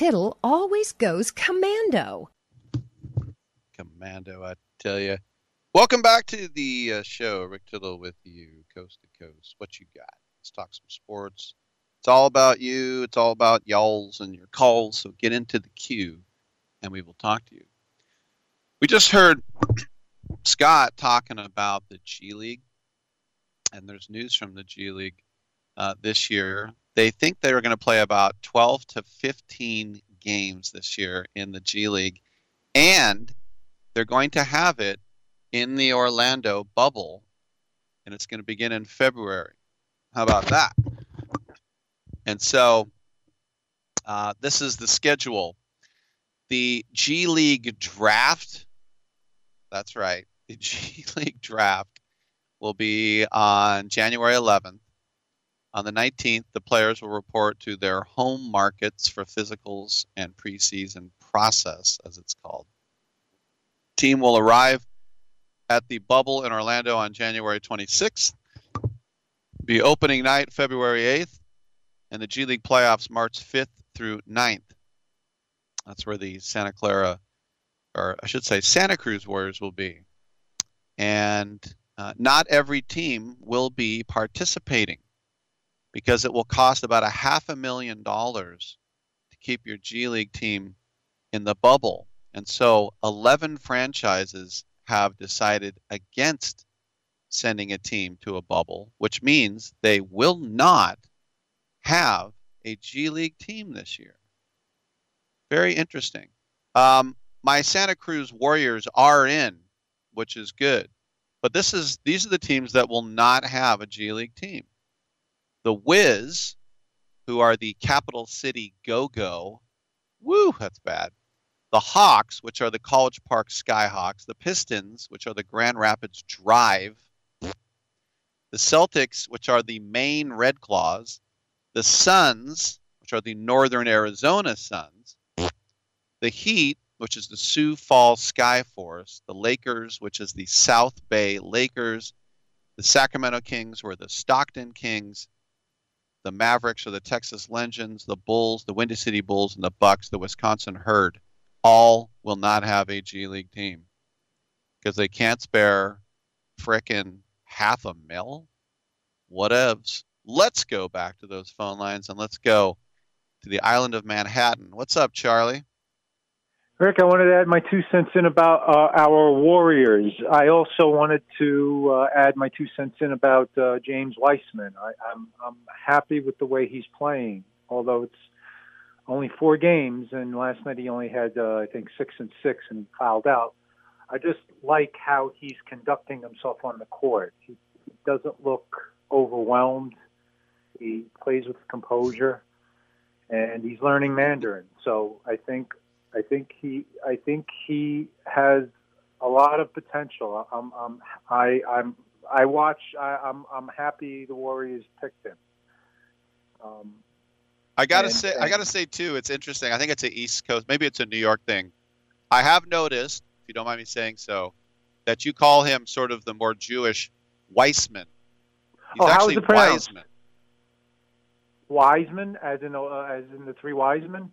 Tittle always goes commando. Commando, I tell you. Welcome back to the uh, show. Rick Tittle with you, coast to coast. What you got? Let's talk some sports. It's all about you. It's all about y'alls and your calls. So get into the queue, and we will talk to you. We just heard Scott talking about the G League, and there's news from the G League uh, this year. They think they are going to play about 12 to 15 games this year in the G League, and they're going to have it in the Orlando bubble, and it's going to begin in February. How about that? And so uh, this is the schedule. The G League draft, that's right, the G League draft will be on January 11th. On the 19th, the players will report to their home markets for physicals and preseason process, as it's called. Team will arrive at the bubble in Orlando on January 26th. Be opening night February 8th, and the G League playoffs March 5th through 9th. That's where the Santa Clara, or I should say Santa Cruz Warriors will be. And uh, not every team will be participating because it will cost about a half a million dollars to keep your G League team in the bubble. And so 11 franchises have decided against sending a team to a bubble, which means they will not have a G League team this year. Very interesting. Um, my Santa Cruz Warriors are in, which is good. But this is these are the teams that will not have a G League team. The Wiz, who are the capital city go go, woo, that's bad. The Hawks, which are the College Park Skyhawks, the Pistons, which are the Grand Rapids Drive, the Celtics, which are the Maine Red Claws, the Suns, which are the Northern Arizona Suns, the Heat, which is the Sioux Falls Skyforce, the Lakers, which is the South Bay Lakers, the Sacramento Kings were the Stockton Kings, the Mavericks or the Texas Legends, the Bulls, the Windy City Bulls, and the Bucks, the Wisconsin Herd, all will not have a G League team because they can't spare frickin' half a mil. Whatevs. Let's go back to those phone lines and let's go to the island of Manhattan. What's up, Charlie? Rick, I wanted to add my two cents in about uh, our Warriors. I also wanted to uh, add my two cents in about uh, James Weissman. I, I'm, I'm happy with the way he's playing, although it's only four games, and last night he only had, uh, I think, six and six and fouled out. I just like how he's conducting himself on the court. He, he doesn't look overwhelmed. He plays with composure, and he's learning Mandarin. So I think I think he I think he has a lot of potential. I'm I'm I I'm I watch I, I'm I'm happy the Warriors picked him. Um, I gotta And- say, I gotta say too. It's interesting. I think it's a East Coast, maybe it's a New York thing. I have noticed, if you don't mind me saying so, that you call him sort of the more Jewish Weissman. He's Oh, how is actually it pronounced? Wiseman. Wiseman, as in uh, as in the three wise men.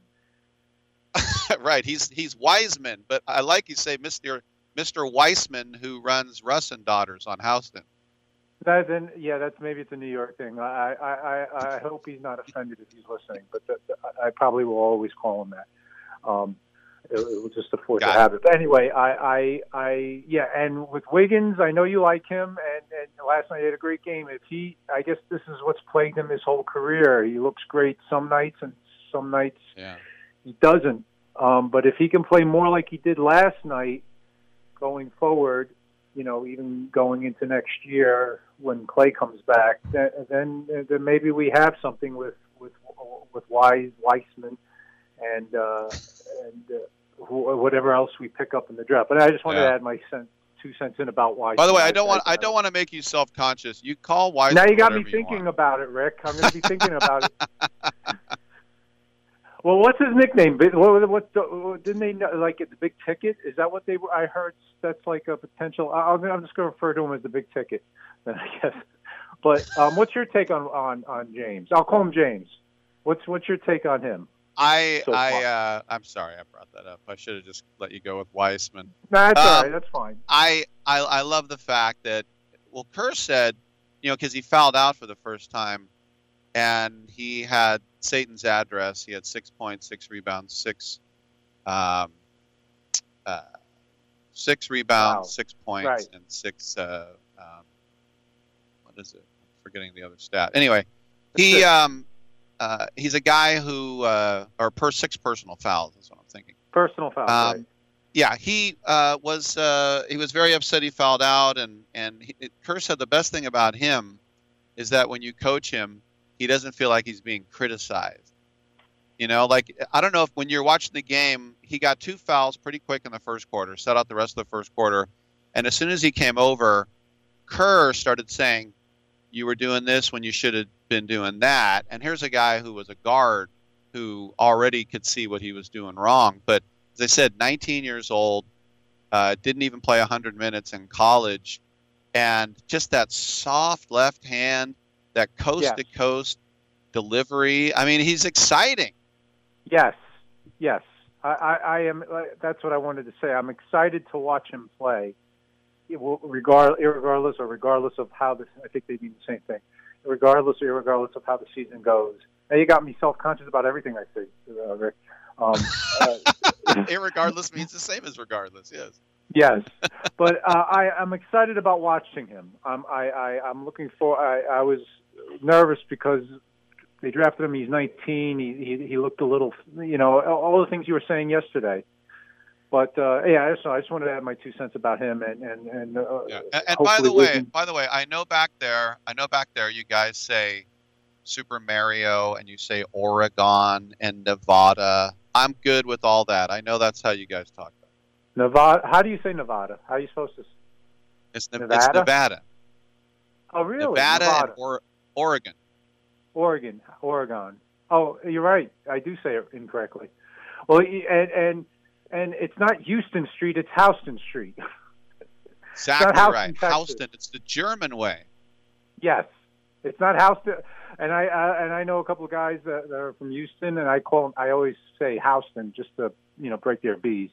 right. He's he's Wiseman, but I like you say Mister Mr. Weissman, who runs Russ and Daughters on Houston. That then, yeah, that's maybe it's a New York thing. I I I, I hope he's not offended if he's listening, but that, I probably will always call him that. Um, it, it was just a force of habit. But anyway, I, I I yeah, and with Wiggins, I know you like him, and and last night he had a great game. If he, I guess this is what's plagued him his whole career. He looks great some nights, and some nights Yeah. he doesn't. Um, but if he can play more like he did last night, going forward, you know, even going into next year when Clay comes back, then then, then maybe we have something with with with Wise Weissman and uh, and uh, wh- whatever else we pick up in the draft. But I just wanted Yeah. to add my cent, two cents in about Weissman. By the way, I don't want I don't want to make you self-conscious. You call Weissman. now you got me thinking about it, Rick. I'm going to be thinking about it. Well, what's his nickname? What, what, what didn't they know, like the big ticket? Is that what they? were- I heard that's like a potential. I- I'm, just going to refer to him as the big ticket, then I guess. But um, what's your take on, on on James? I'll call him James. What's what's your take on him? I so I uh, I'm sorry I brought that up. I should have just let you go with Weissman. No, that's all Um, right. That's fine. I, I I love the fact that well Kerr said, you know, because he fouled out for the first time, and he had Satan's address. He had six points, six rebounds, six, um, uh, six rebounds, Wow. six points, Right. and six. Uh, um, what is it? I'm forgetting the other stat. Anyway, he um, uh, he's a guy who uh, or per six personal fouls is what I'm thinking. Personal fouls. Um, right. yeah, he uh, was uh, he was very upset he fouled out, and and he, Kerr said the best thing about him is that when you coach him, he doesn't feel like he's being criticized. You know, like I don't know if when you're watching the game, he got two fouls pretty quick in the first quarter, set out the rest of the first quarter, and as soon as he came over, Kerr started saying, "You were doing this when you should have been doing that." And here's a guy who was a guard who already could see what he was doing wrong, but as I said, 19 years old, uh, didn't even play 100 minutes in college, and just that soft left hand, that coast to coast delivery. I mean, he's exciting. Yes, yes. I, I, I am. uh, That's what I wanted to say. I'm excited to watch him play, will- regard, regardless or regardless of how this. I think they mean the same thing. Regardless or regardless of how the season goes. Now you got me self-conscious about everything I say, uh, Rick. Um, uh, Irregardless means the same as regardless. Yes. Yes, but uh, I, I'm excited about watching him. Um, I, I, I'm looking for. I, I was nervous because they drafted him. He's 19. He, he, he looked a little, you know, all the things you were saying yesterday. But uh, yeah, I just, I just wanted to add my two cents about him. And and and, uh, And, and by the way, can- by the way, I know back there, I know back there, you guys say Super Mario and you say Oregon and Nevada. I'm good with all that. I know that's how you guys talk. Nevada. How do you say Nevada? How are you supposed to? It's, Ne- it's Nevada? Nevada. Oh, really? Nevada, Nevada. and or- Oregon. Oregon, Oregon. Oh, you're right. I do say it incorrectly. Well, and and and it's not Houston Street; it's Houston Street. Exactly Houston, right. Texas. Houston. It's the German way. yes, it's not Houston. And I uh, and I know a couple of guys that, that are from Houston, and I call them. I always say Houston just to you know break their bees.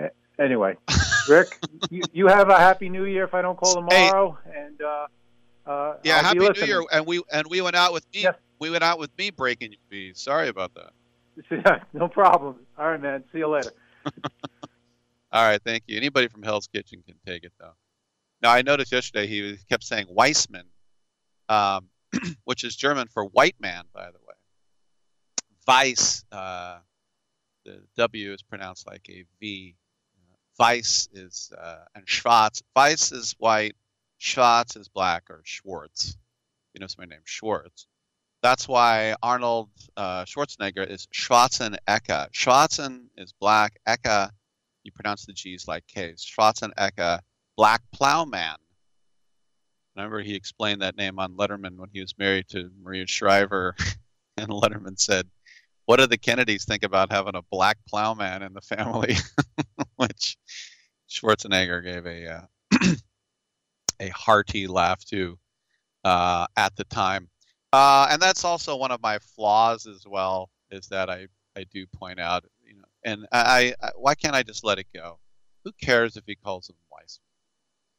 Uh, anyway, Rick, you, you have a happy New Year if I don't call tomorrow, and uh, uh, Yeah, I'll happy New. Year. And we and we went out with me. We went out with me breaking your bees. Sorry about that. no problem. All right, man. See you later. All right, thank you. Anybody from Hell's Kitchen can take it though. Now I noticed yesterday he kept saying Weissman, um, which is German for white man, by the way. Weiss, uh, the W is pronounced like a V. Weiss is uh, and Schwarz. Weiss is white, Schwarz is black or Schwartz. You know somebody named Schwartz. That's why Arnold uh, Schwarzenegger is Schwarzenegger. Schwarzen is black. Ecke, you pronounce the G's like K's. Schwarzen Schwarzenegger, black plowman. Remember, he explained that name on Letterman when he was married to Maria Shriver, and Letterman said, "What do the Kennedys think about having a black plowman in the family?" Which Schwarzenegger gave a uh, a hearty laugh to uh, at the time. Uh, and that's also one of my flaws as well, is that I, I do point out, you know, and I, I why can't I just let it go? Who cares if he calls him Weissman?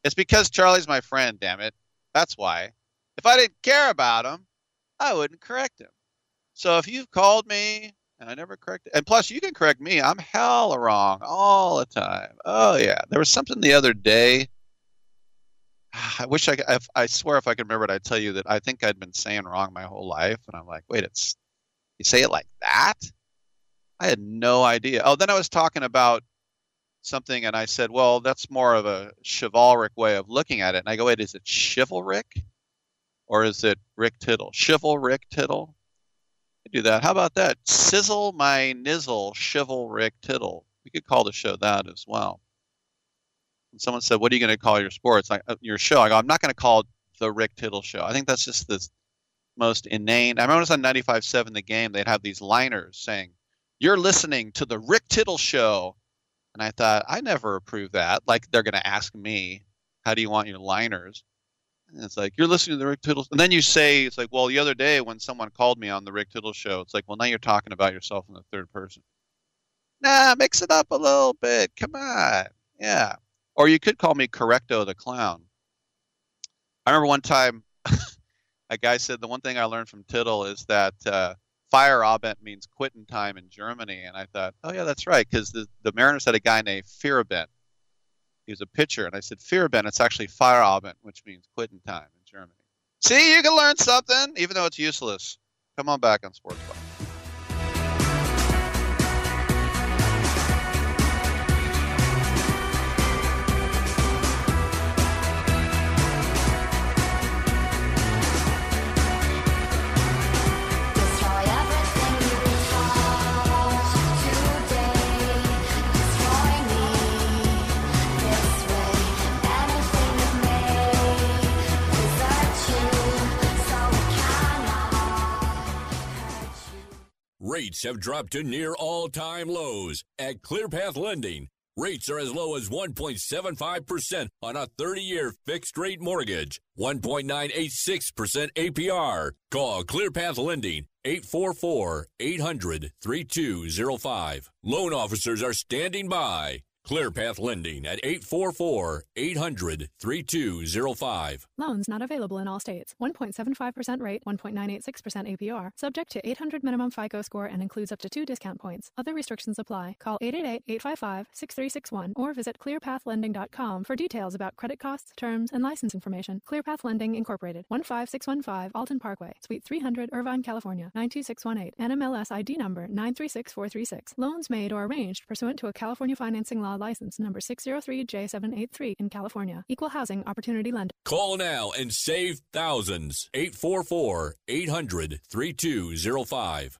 It's because Charlie's my friend, damn it. That's why. If I didn't care about him, I wouldn't correct him. So if you've called me and I never corrected, and plus you can correct me, I'm hella wrong all the time. Oh yeah, there was something the other day. I wish I, if, I swear if I could remember it, I'd tell you that I think I'd been saying wrong my whole life, and I'm like, wait, it's you say it like that? I had no idea. Oh, then I was talking about something, and I said, well, that's more of a chivalric way of looking at it. And I go, wait, is it chivalric, or is it Rick Tittle? Chivalric Tittle. I do that. How about that? Sizzle my nizzle, chivalric Tittle. We could call the show that as well. Someone said, "What are you going to call your sports? I, uh, your show?" I go, "I'm not going to call it the Rick Tittle Show. I think that's just the most inane." I remember it was on 95.7 The Game. They'd have these liners saying, "You're listening to the Rick Tittle Show," and I thought, I never approve that. Like they're going to ask me, "How do you want your liners?" And it's like you're listening to the Rick Tittle, and then you say, "It's like, well, the other day when someone called me on the Rick Tittle Show, it's like, well, now you're talking about yourself in the third person." Nah, mix it up a little bit. Come on, yeah. Or you could call me Correcto the Clown. I remember one time a guy said the one thing I learned from Tittle is that uh, Feierabend means quitting time in Germany, and I thought, oh yeah, that's right, because the, the Mariners had a guy named Feierabend. He was a pitcher, and I said Feierabend. It's actually Feierabend, which means quitting time in Germany. See, you can learn something, even though it's useless. Come on back on Sports Talk. Rates have dropped to near all time lows. At ClearPath Lending, rates are as low as 1.75% on a 30 year fixed rate mortgage, 1.986% APR. Call ClearPath Lending 844 800 3205. Loan officers are standing by. ClearPath Lending at 844 800 3205. Loans not available in all states. 1.75% rate, 1.986% APR. Subject to 800 minimum FICO score and includes up to two discount points. Other restrictions apply. Call 888-855-6361 or visit clearpathlending.com for details about credit costs, terms, and license information. Clearpath Lending Incorporated, 15615 Alton Parkway, Suite 300, Irvine, California, 92618. NMLS ID number 936436. Loans made or arranged pursuant to a California financing law license number 603J783 in California. Equal housing opportunity lender. Call now and save thousands. 844 800 3205.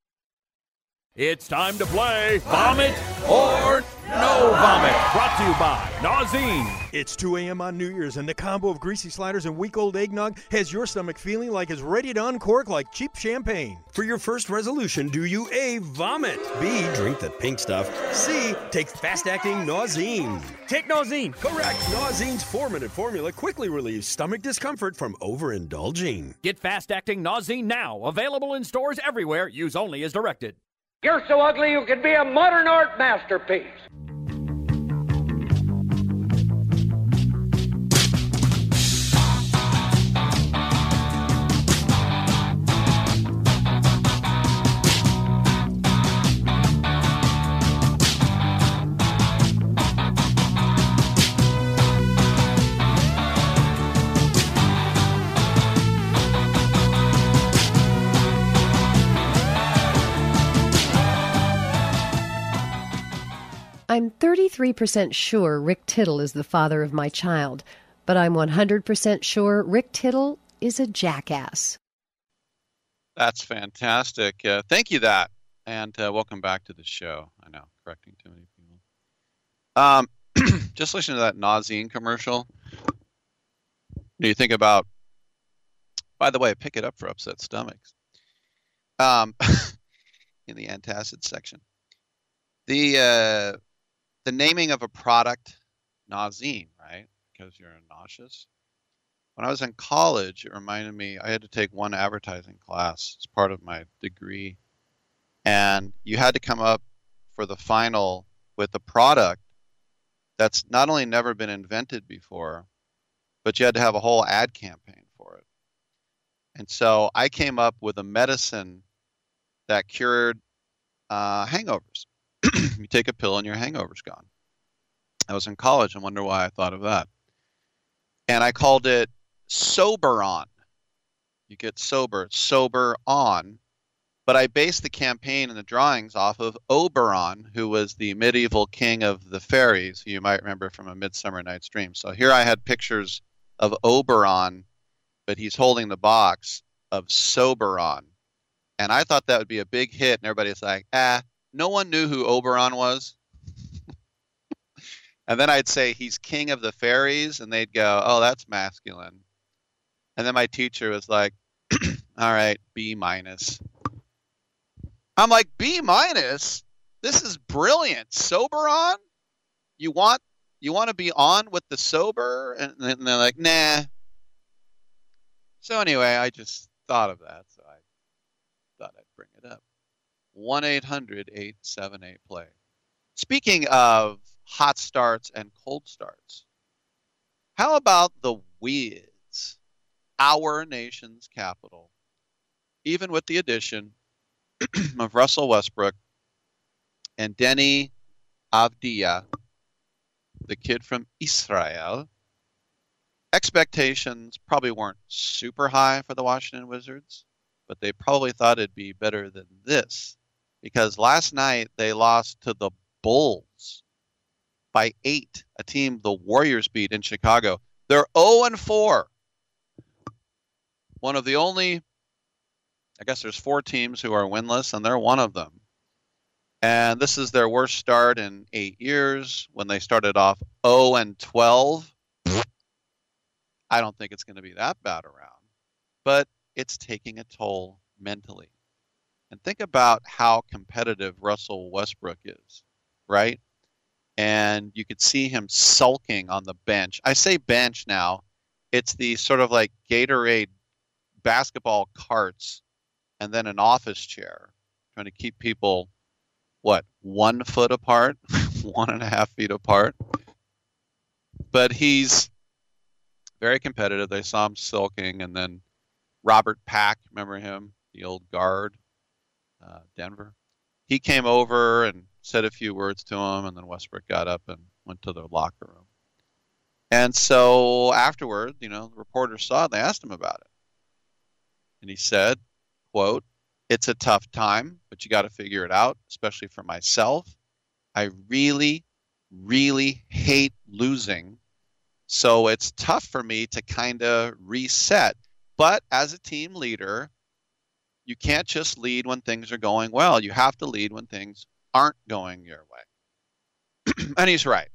It's time to play Vomit or No Vomit. Brought to you by Nauzine. It's 2 a.m. on New Year's, and the combo of greasy sliders and week old eggnog has your stomach feeling like it's ready to uncork like cheap champagne. For your first resolution, do you A. Vomit? B. Drink the pink stuff. C. Take fast acting Nauzine. Take Nauzine. Correct. Nauzine's four minute formula quickly relieves stomach discomfort from overindulging. Get fast acting Nauzine now. Available in stores everywhere. Use only as directed. You're so ugly you could be a modern art masterpiece. I'm 33% sure Rick Tittle is the father of my child, but I'm 100% sure Rick Tittle is a jackass. That's fantastic. Uh, thank you, that, and uh, welcome back to the show. I know, correcting too many people. Um, just listen to that Nauzine commercial. Do you think about? By the way, pick it up for upset stomachs. Um, in the antacid section, the uh, the naming of a product, Nauzine, right? Because you're nauseous. When I was in college, it reminded me I had to take one advertising class as part of my degree, and you had to come up for the final with a product that's not only never been invented before, but you had to have a whole ad campaign for it. And so I came up with a medicine that cured uh, hangovers. you take a pill and your hangover's gone. I was in college and wonder why I thought of that. And I called it Soberon. You get sober, sober on. But I based the campaign and the drawings off of Oberon, who was the medieval king of the fairies, who you might remember from A Midsummer Night's Dream. So here I had pictures of Oberon, but he's holding the box of Soberon. And I thought that would be a big hit, and everybody's like, ah, no one knew who Oberon was. and then I'd say he's king of the fairies, and they'd go, "Oh, that's masculine." And then my teacher was like, "All right, B minus." I'm like, "B minus? This is brilliant. Sober on? You want you want to be on with the sober?" And then they're like, "Nah." So anyway, I just thought of that, so I thought I'd bring it up. 1 800 878 play. Speaking of hot starts and cold starts, how about the Wiz, our nation's capital? Even with the addition of Russell Westbrook and Deni Avdija, the kid from Israel, expectations probably weren't super high for the Washington Wizards, but they probably thought it'd be better than this because last night they lost to the Bulls by eight, a team the Warriors beat in Chicago. They're 0 and 4. One of the only, I guess there's four teams who are winless, and they're one of them. And this is their worst start in eight years when they started off 0 and 12. I don't think it's going to be that bad around, but it's taking a toll mentally. And think about how competitive Russell Westbrook is, right? And you could see him sulking on the bench. I say bench now, it's the sort of like Gatorade basketball carts and then an office chair, trying to keep people, what, one foot apart, one and a half feet apart. But he's very competitive. They saw him sulking, and then Robert Pack, remember him, the old guard, uh, Denver. He came over and said a few words to him, and then Westbrook got up and went to the locker room. And so afterward, you know, the reporters saw it. They asked him about it, and he said, "quote It's a tough time, but you got to figure it out, especially for myself. I really, really hate losing, so it's tough for me to kind of reset. But as a team leader, you can't just lead when things are going well. You have to lead when things aren't going your way. and he's right.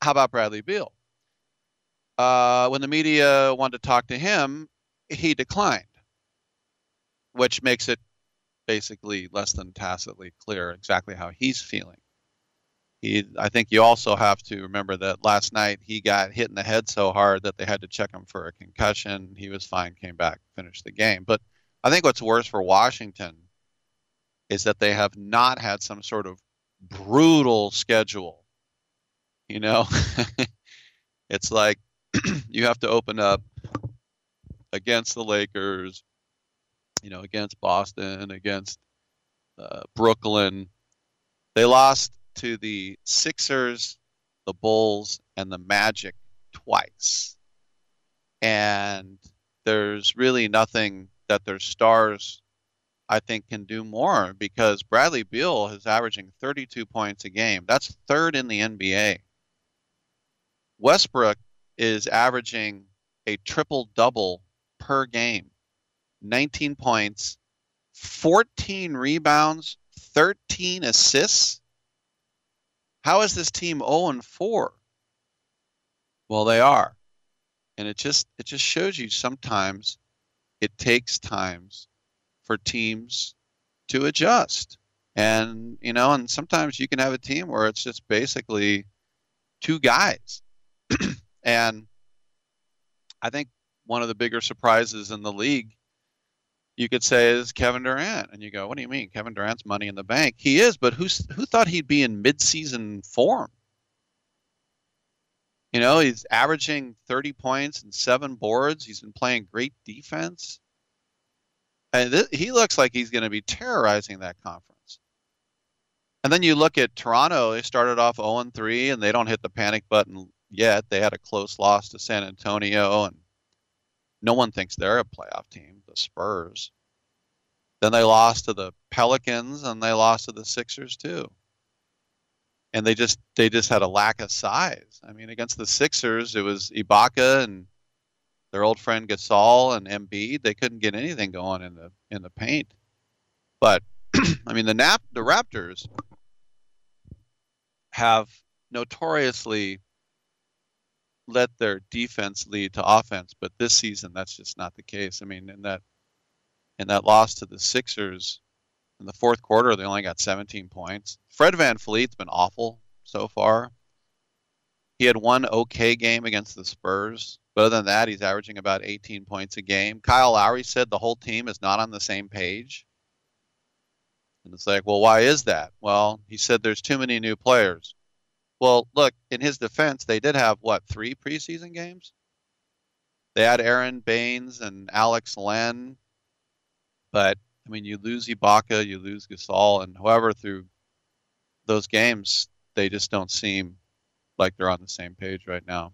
How about Bradley Beal? Uh, when the media wanted to talk to him, he declined, which makes it basically less than tacitly clear exactly how he's feeling. He, I think you also have to remember that last night he got hit in the head so hard that they had to check him for a concussion. He was fine, came back, finished the game. But I think what's worse for Washington is that they have not had some sort of brutal schedule. You know, it's like you have to open up against the Lakers, you know, against Boston, against uh, Brooklyn. They lost to the Sixers, the Bulls, and the Magic twice. And there's really nothing that their stars, I think, can do more because Bradley Beal is averaging 32 points a game. That's third in the NBA. Westbrook is averaging a triple double per game 19 points, 14 rebounds, 13 assists. How is this team 0 and 4? Well, they are. And it just it just shows you sometimes it takes times for teams to adjust. And you know, and sometimes you can have a team where it's just basically two guys. and I think one of the bigger surprises in the league you could say is Kevin Durant. And you go, what do you mean? Kevin Durant's money in the bank. He is, but who's who thought he'd be in midseason form? You know, he's averaging 30 points and seven boards. He's been playing great defense. And th- he looks like he's going to be terrorizing that conference. And then you look at Toronto, they started off 0 3 and they don't hit the panic button yet. They had a close loss to San Antonio and no one thinks they're a playoff team, the Spurs. Then they lost to the Pelicans and they lost to the Sixers too. And they just they just had a lack of size. I mean, against the Sixers, it was Ibaka and their old friend Gasol and Embiid. They couldn't get anything going in the in the paint. But I mean, the Nap the Raptors have notoriously let their defense lead to offense, but this season that's just not the case. I mean, in that in that loss to the Sixers in the fourth quarter, they only got 17 points. Fred VanVleet's been awful so far. He had one okay game against the Spurs, but other than that, he's averaging about 18 points a game. Kyle Lowry said the whole team is not on the same page. And it's like, well, why is that? Well, he said there's too many new players. Well, look, in his defense, they did have what three preseason games? They had Aron Baynes and Alex Len, but I mean, you lose Ibaka, you lose Gasol, and however through those games, they just don't seem like they're on the same page right now.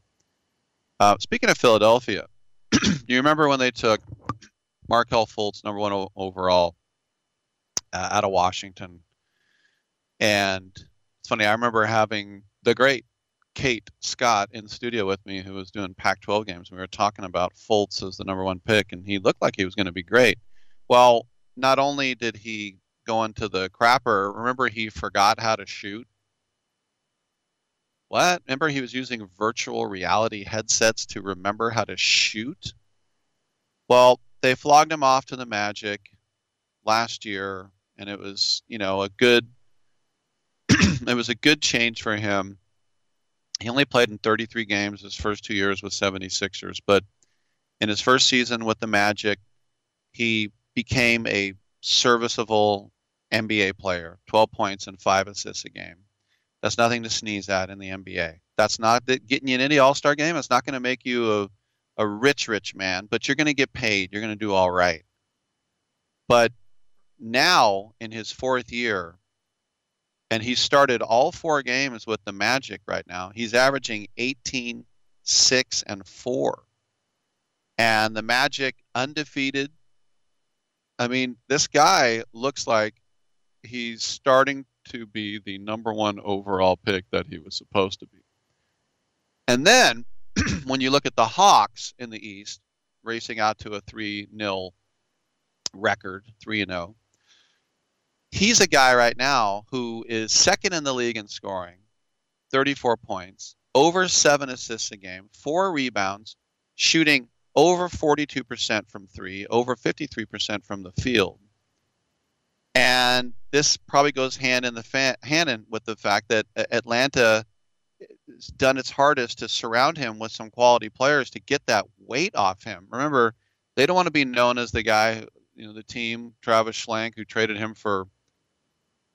Uh, speaking of Philadelphia, do you remember when they took Markelle Fultz, number one o- overall, uh, out of Washington? And it's funny, I remember having the great Kate Scott in the studio with me, who was doing Pac-12 games. We were talking about Fultz as the number one pick, and he looked like he was going to be great. Well, not only did he go into the crapper, remember he forgot how to shoot. What? Remember he was using virtual reality headsets to remember how to shoot? Well, they flogged him off to the Magic last year, and it was, you know, a good it was a good change for him. He only played in 33 games his first two years with 76ers, but in his first season with the Magic, he became a serviceable NBA player 12 points and five assists a game. That's nothing to sneeze at in the NBA. That's not getting you in any All Star game. It's not going to make you a, a rich, rich man, but you're going to get paid. You're going to do all right. But now, in his fourth year, and he started all four games with the Magic right now. He's averaging 18, 6, and 4. And the Magic undefeated. I mean, this guy looks like he's starting to be the number one overall pick that he was supposed to be. And then when you look at the Hawks in the East, racing out to a 3 0 record, 3 and 0. He's a guy right now who is second in the league in scoring, 34 points, over 7 assists a game, 4 rebounds, shooting over 42% from 3, over 53% from the field. And this probably goes hand in the fa- hand in with the fact that Atlanta has done its hardest to surround him with some quality players to get that weight off him. Remember, they don't want to be known as the guy, you know, the team, Travis Schlenk, who traded him for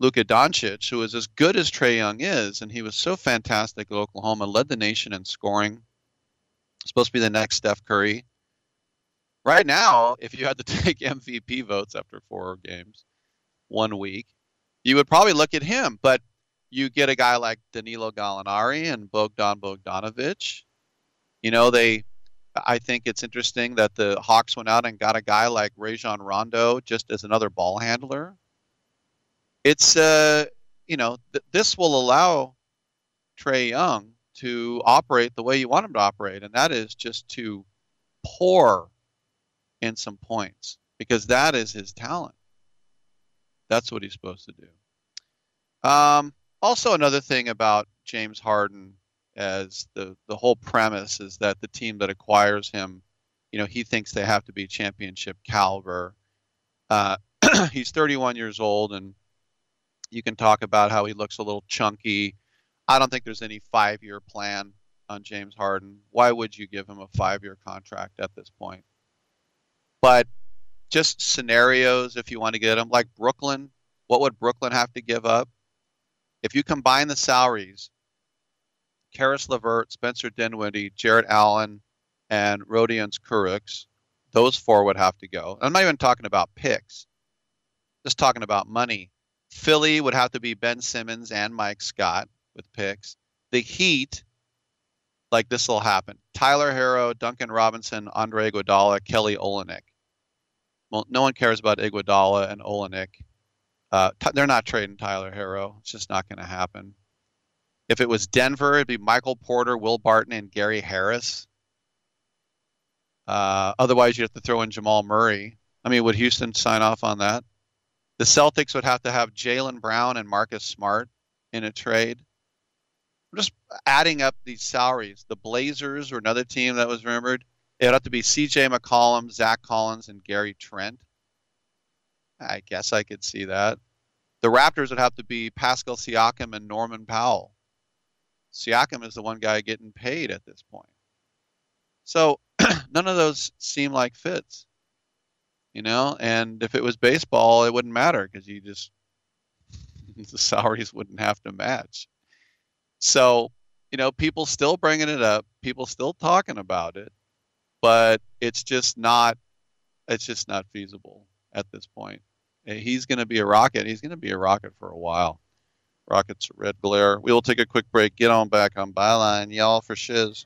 Luka Doncic, who is as good as Trae Young is, and he was so fantastic at Oklahoma, led the nation in scoring. Supposed to be the next Steph Curry. Right now, if you had to take MVP votes after four games, one week, you would probably look at him. But you get a guy like Danilo Gallinari and Bogdan Bogdanovic. You know, they. I think it's interesting that the Hawks went out and got a guy like Rajon Rondo just as another ball handler. It's uh, you know, th- this will allow Trae Young to operate the way you want him to operate, and that is just to pour in some points because that is his talent. That's what he's supposed to do. Um, also, another thing about James Harden as the the whole premise is that the team that acquires him, you know, he thinks they have to be championship caliber. Uh, he's 31 years old, and you can talk about how he looks a little chunky. I don't think there's any five-year plan on James Harden. Why would you give him a five-year contract at this point? But just scenarios if you want to get him, like Brooklyn. What would Brooklyn have to give up? If you combine the salaries, Caris LeVert, Spencer Dinwiddie, Jarrett Allen, and Rodions Kurucs, those four would have to go. I'm not even talking about picks, just talking about money. Philly would have to be Ben Simmons and Mike Scott with picks. The Heat, like this will happen. Tyler Herro, Duncan Robinson, Andre Iguodala, Kelly Olynyk. Well, no one cares about Iguodala and Olynyk. Uh, t- they're not trading Tyler Herro. It's just not going to happen. If it was Denver, it'd be Michael Porter, Will Barton, and Gary Harris. Uh, otherwise, you'd have to throw in Jamal Murray. I mean, would Houston sign off on that? The Celtics would have to have Jaylen Brown and Marcus Smart in a trade. I'm just adding up these salaries. The Blazers were another team that was rumored. It would have to be C.J. McCollum, Zach Collins, and Gary Trent. I guess I could see that. The Raptors would have to be Pascal Siakam and Norman Powell. Siakam is the one guy getting paid at this point. So none of those seem like fits, you know. And if it was baseball, it wouldn't matter because you just the salaries wouldn't have to match. So you know, people still bringing it up, people still talking about it, but it's just not it's just not feasible at this point. He's going to be a rocket. He's going to be a rocket for a while. Rockets red glare. We will take a quick break. Get on back on Byline, y'all, for shiz.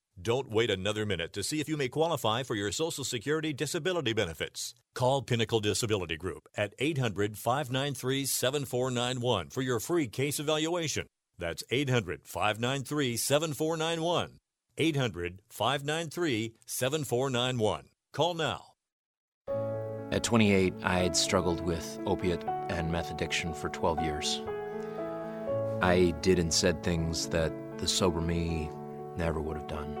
Don't wait another minute to see if you may qualify for your Social Security disability benefits. Call Pinnacle Disability Group at 800 593 7491 for your free case evaluation. That's 800 593 7491. 800 593 7491. Call now. At 28, I had struggled with opiate and meth addiction for 12 years. I did and said things that the sober me never would have done.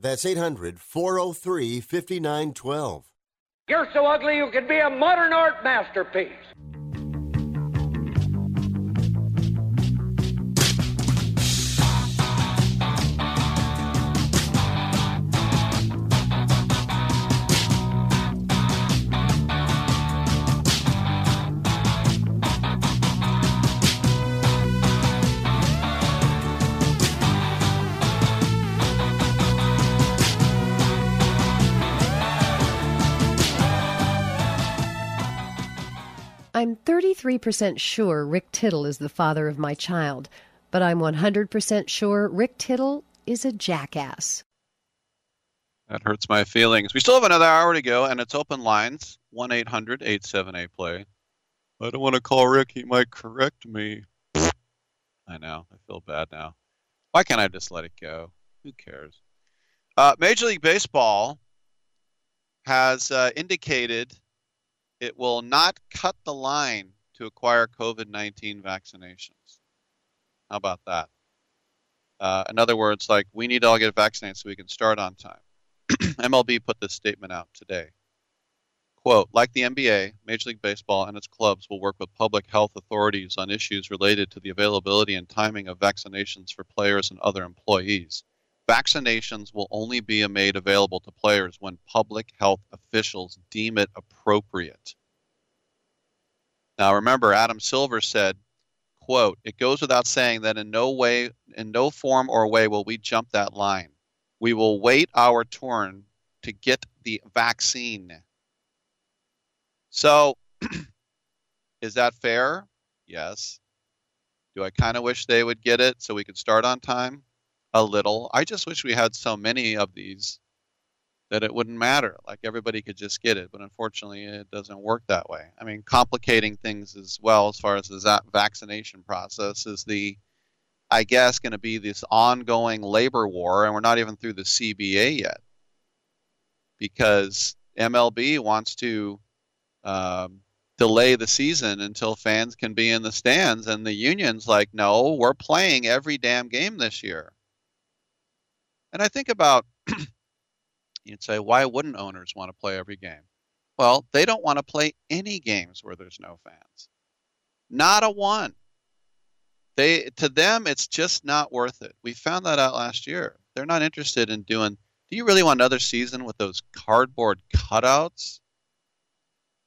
That's 800 403 5912. You're so ugly you could be a modern art masterpiece. 33% sure Rick Tittle is the father of my child, but I'm 100% sure Rick Tittle is a jackass. That hurts my feelings. We still have another hour to go, and it's open lines 1 800 878 play. I don't want to call Rick. He might correct me. I know. I feel bad now. Why can't I just let it go? Who cares? Uh, Major League Baseball has uh, indicated it will not cut the line to acquire COVID 19 vaccinations. How about that? Uh, in other words, like we need to all get vaccinated so we can start on time. MLB put this statement out today. Quote, like the NBA, Major League Baseball and its clubs will work with public health authorities on issues related to the availability and timing of vaccinations for players and other employees. Vaccinations will only be made available to players when public health officials deem it appropriate. Now remember Adam Silver said, quote, it goes without saying that in no way in no form or way will we jump that line. We will wait our turn to get the vaccine. So is that fair? Yes. Do I kind of wish they would get it so we could start on time? a little. I just wish we had so many of these that it wouldn't matter. Like everybody could just get it, but unfortunately, it doesn't work that way. I mean, complicating things as well as far as the vaccination process is the, I guess, going to be this ongoing labor war, and we're not even through the CBA yet because MLB wants to um, delay the season until fans can be in the stands, and the union's like, no, we're playing every damn game this year. And I think about, you'd say, why wouldn't owners want to play every game? Well, they don't want to play any games where there's no fans. Not a one. They to them it's just not worth it. We found that out last year. They're not interested in doing do you really want another season with those cardboard cutouts?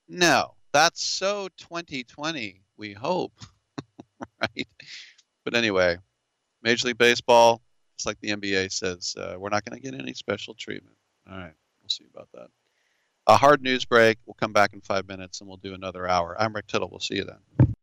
No. That's so 2020, we hope. right? But anyway, Major League Baseball, it's like the NBA says, uh, we're not going to get any special treatment. All right, we'll see about that. A hard news break. We'll come back in five minutes and we'll do another hour. I'm Rick Tittle. We'll see you then.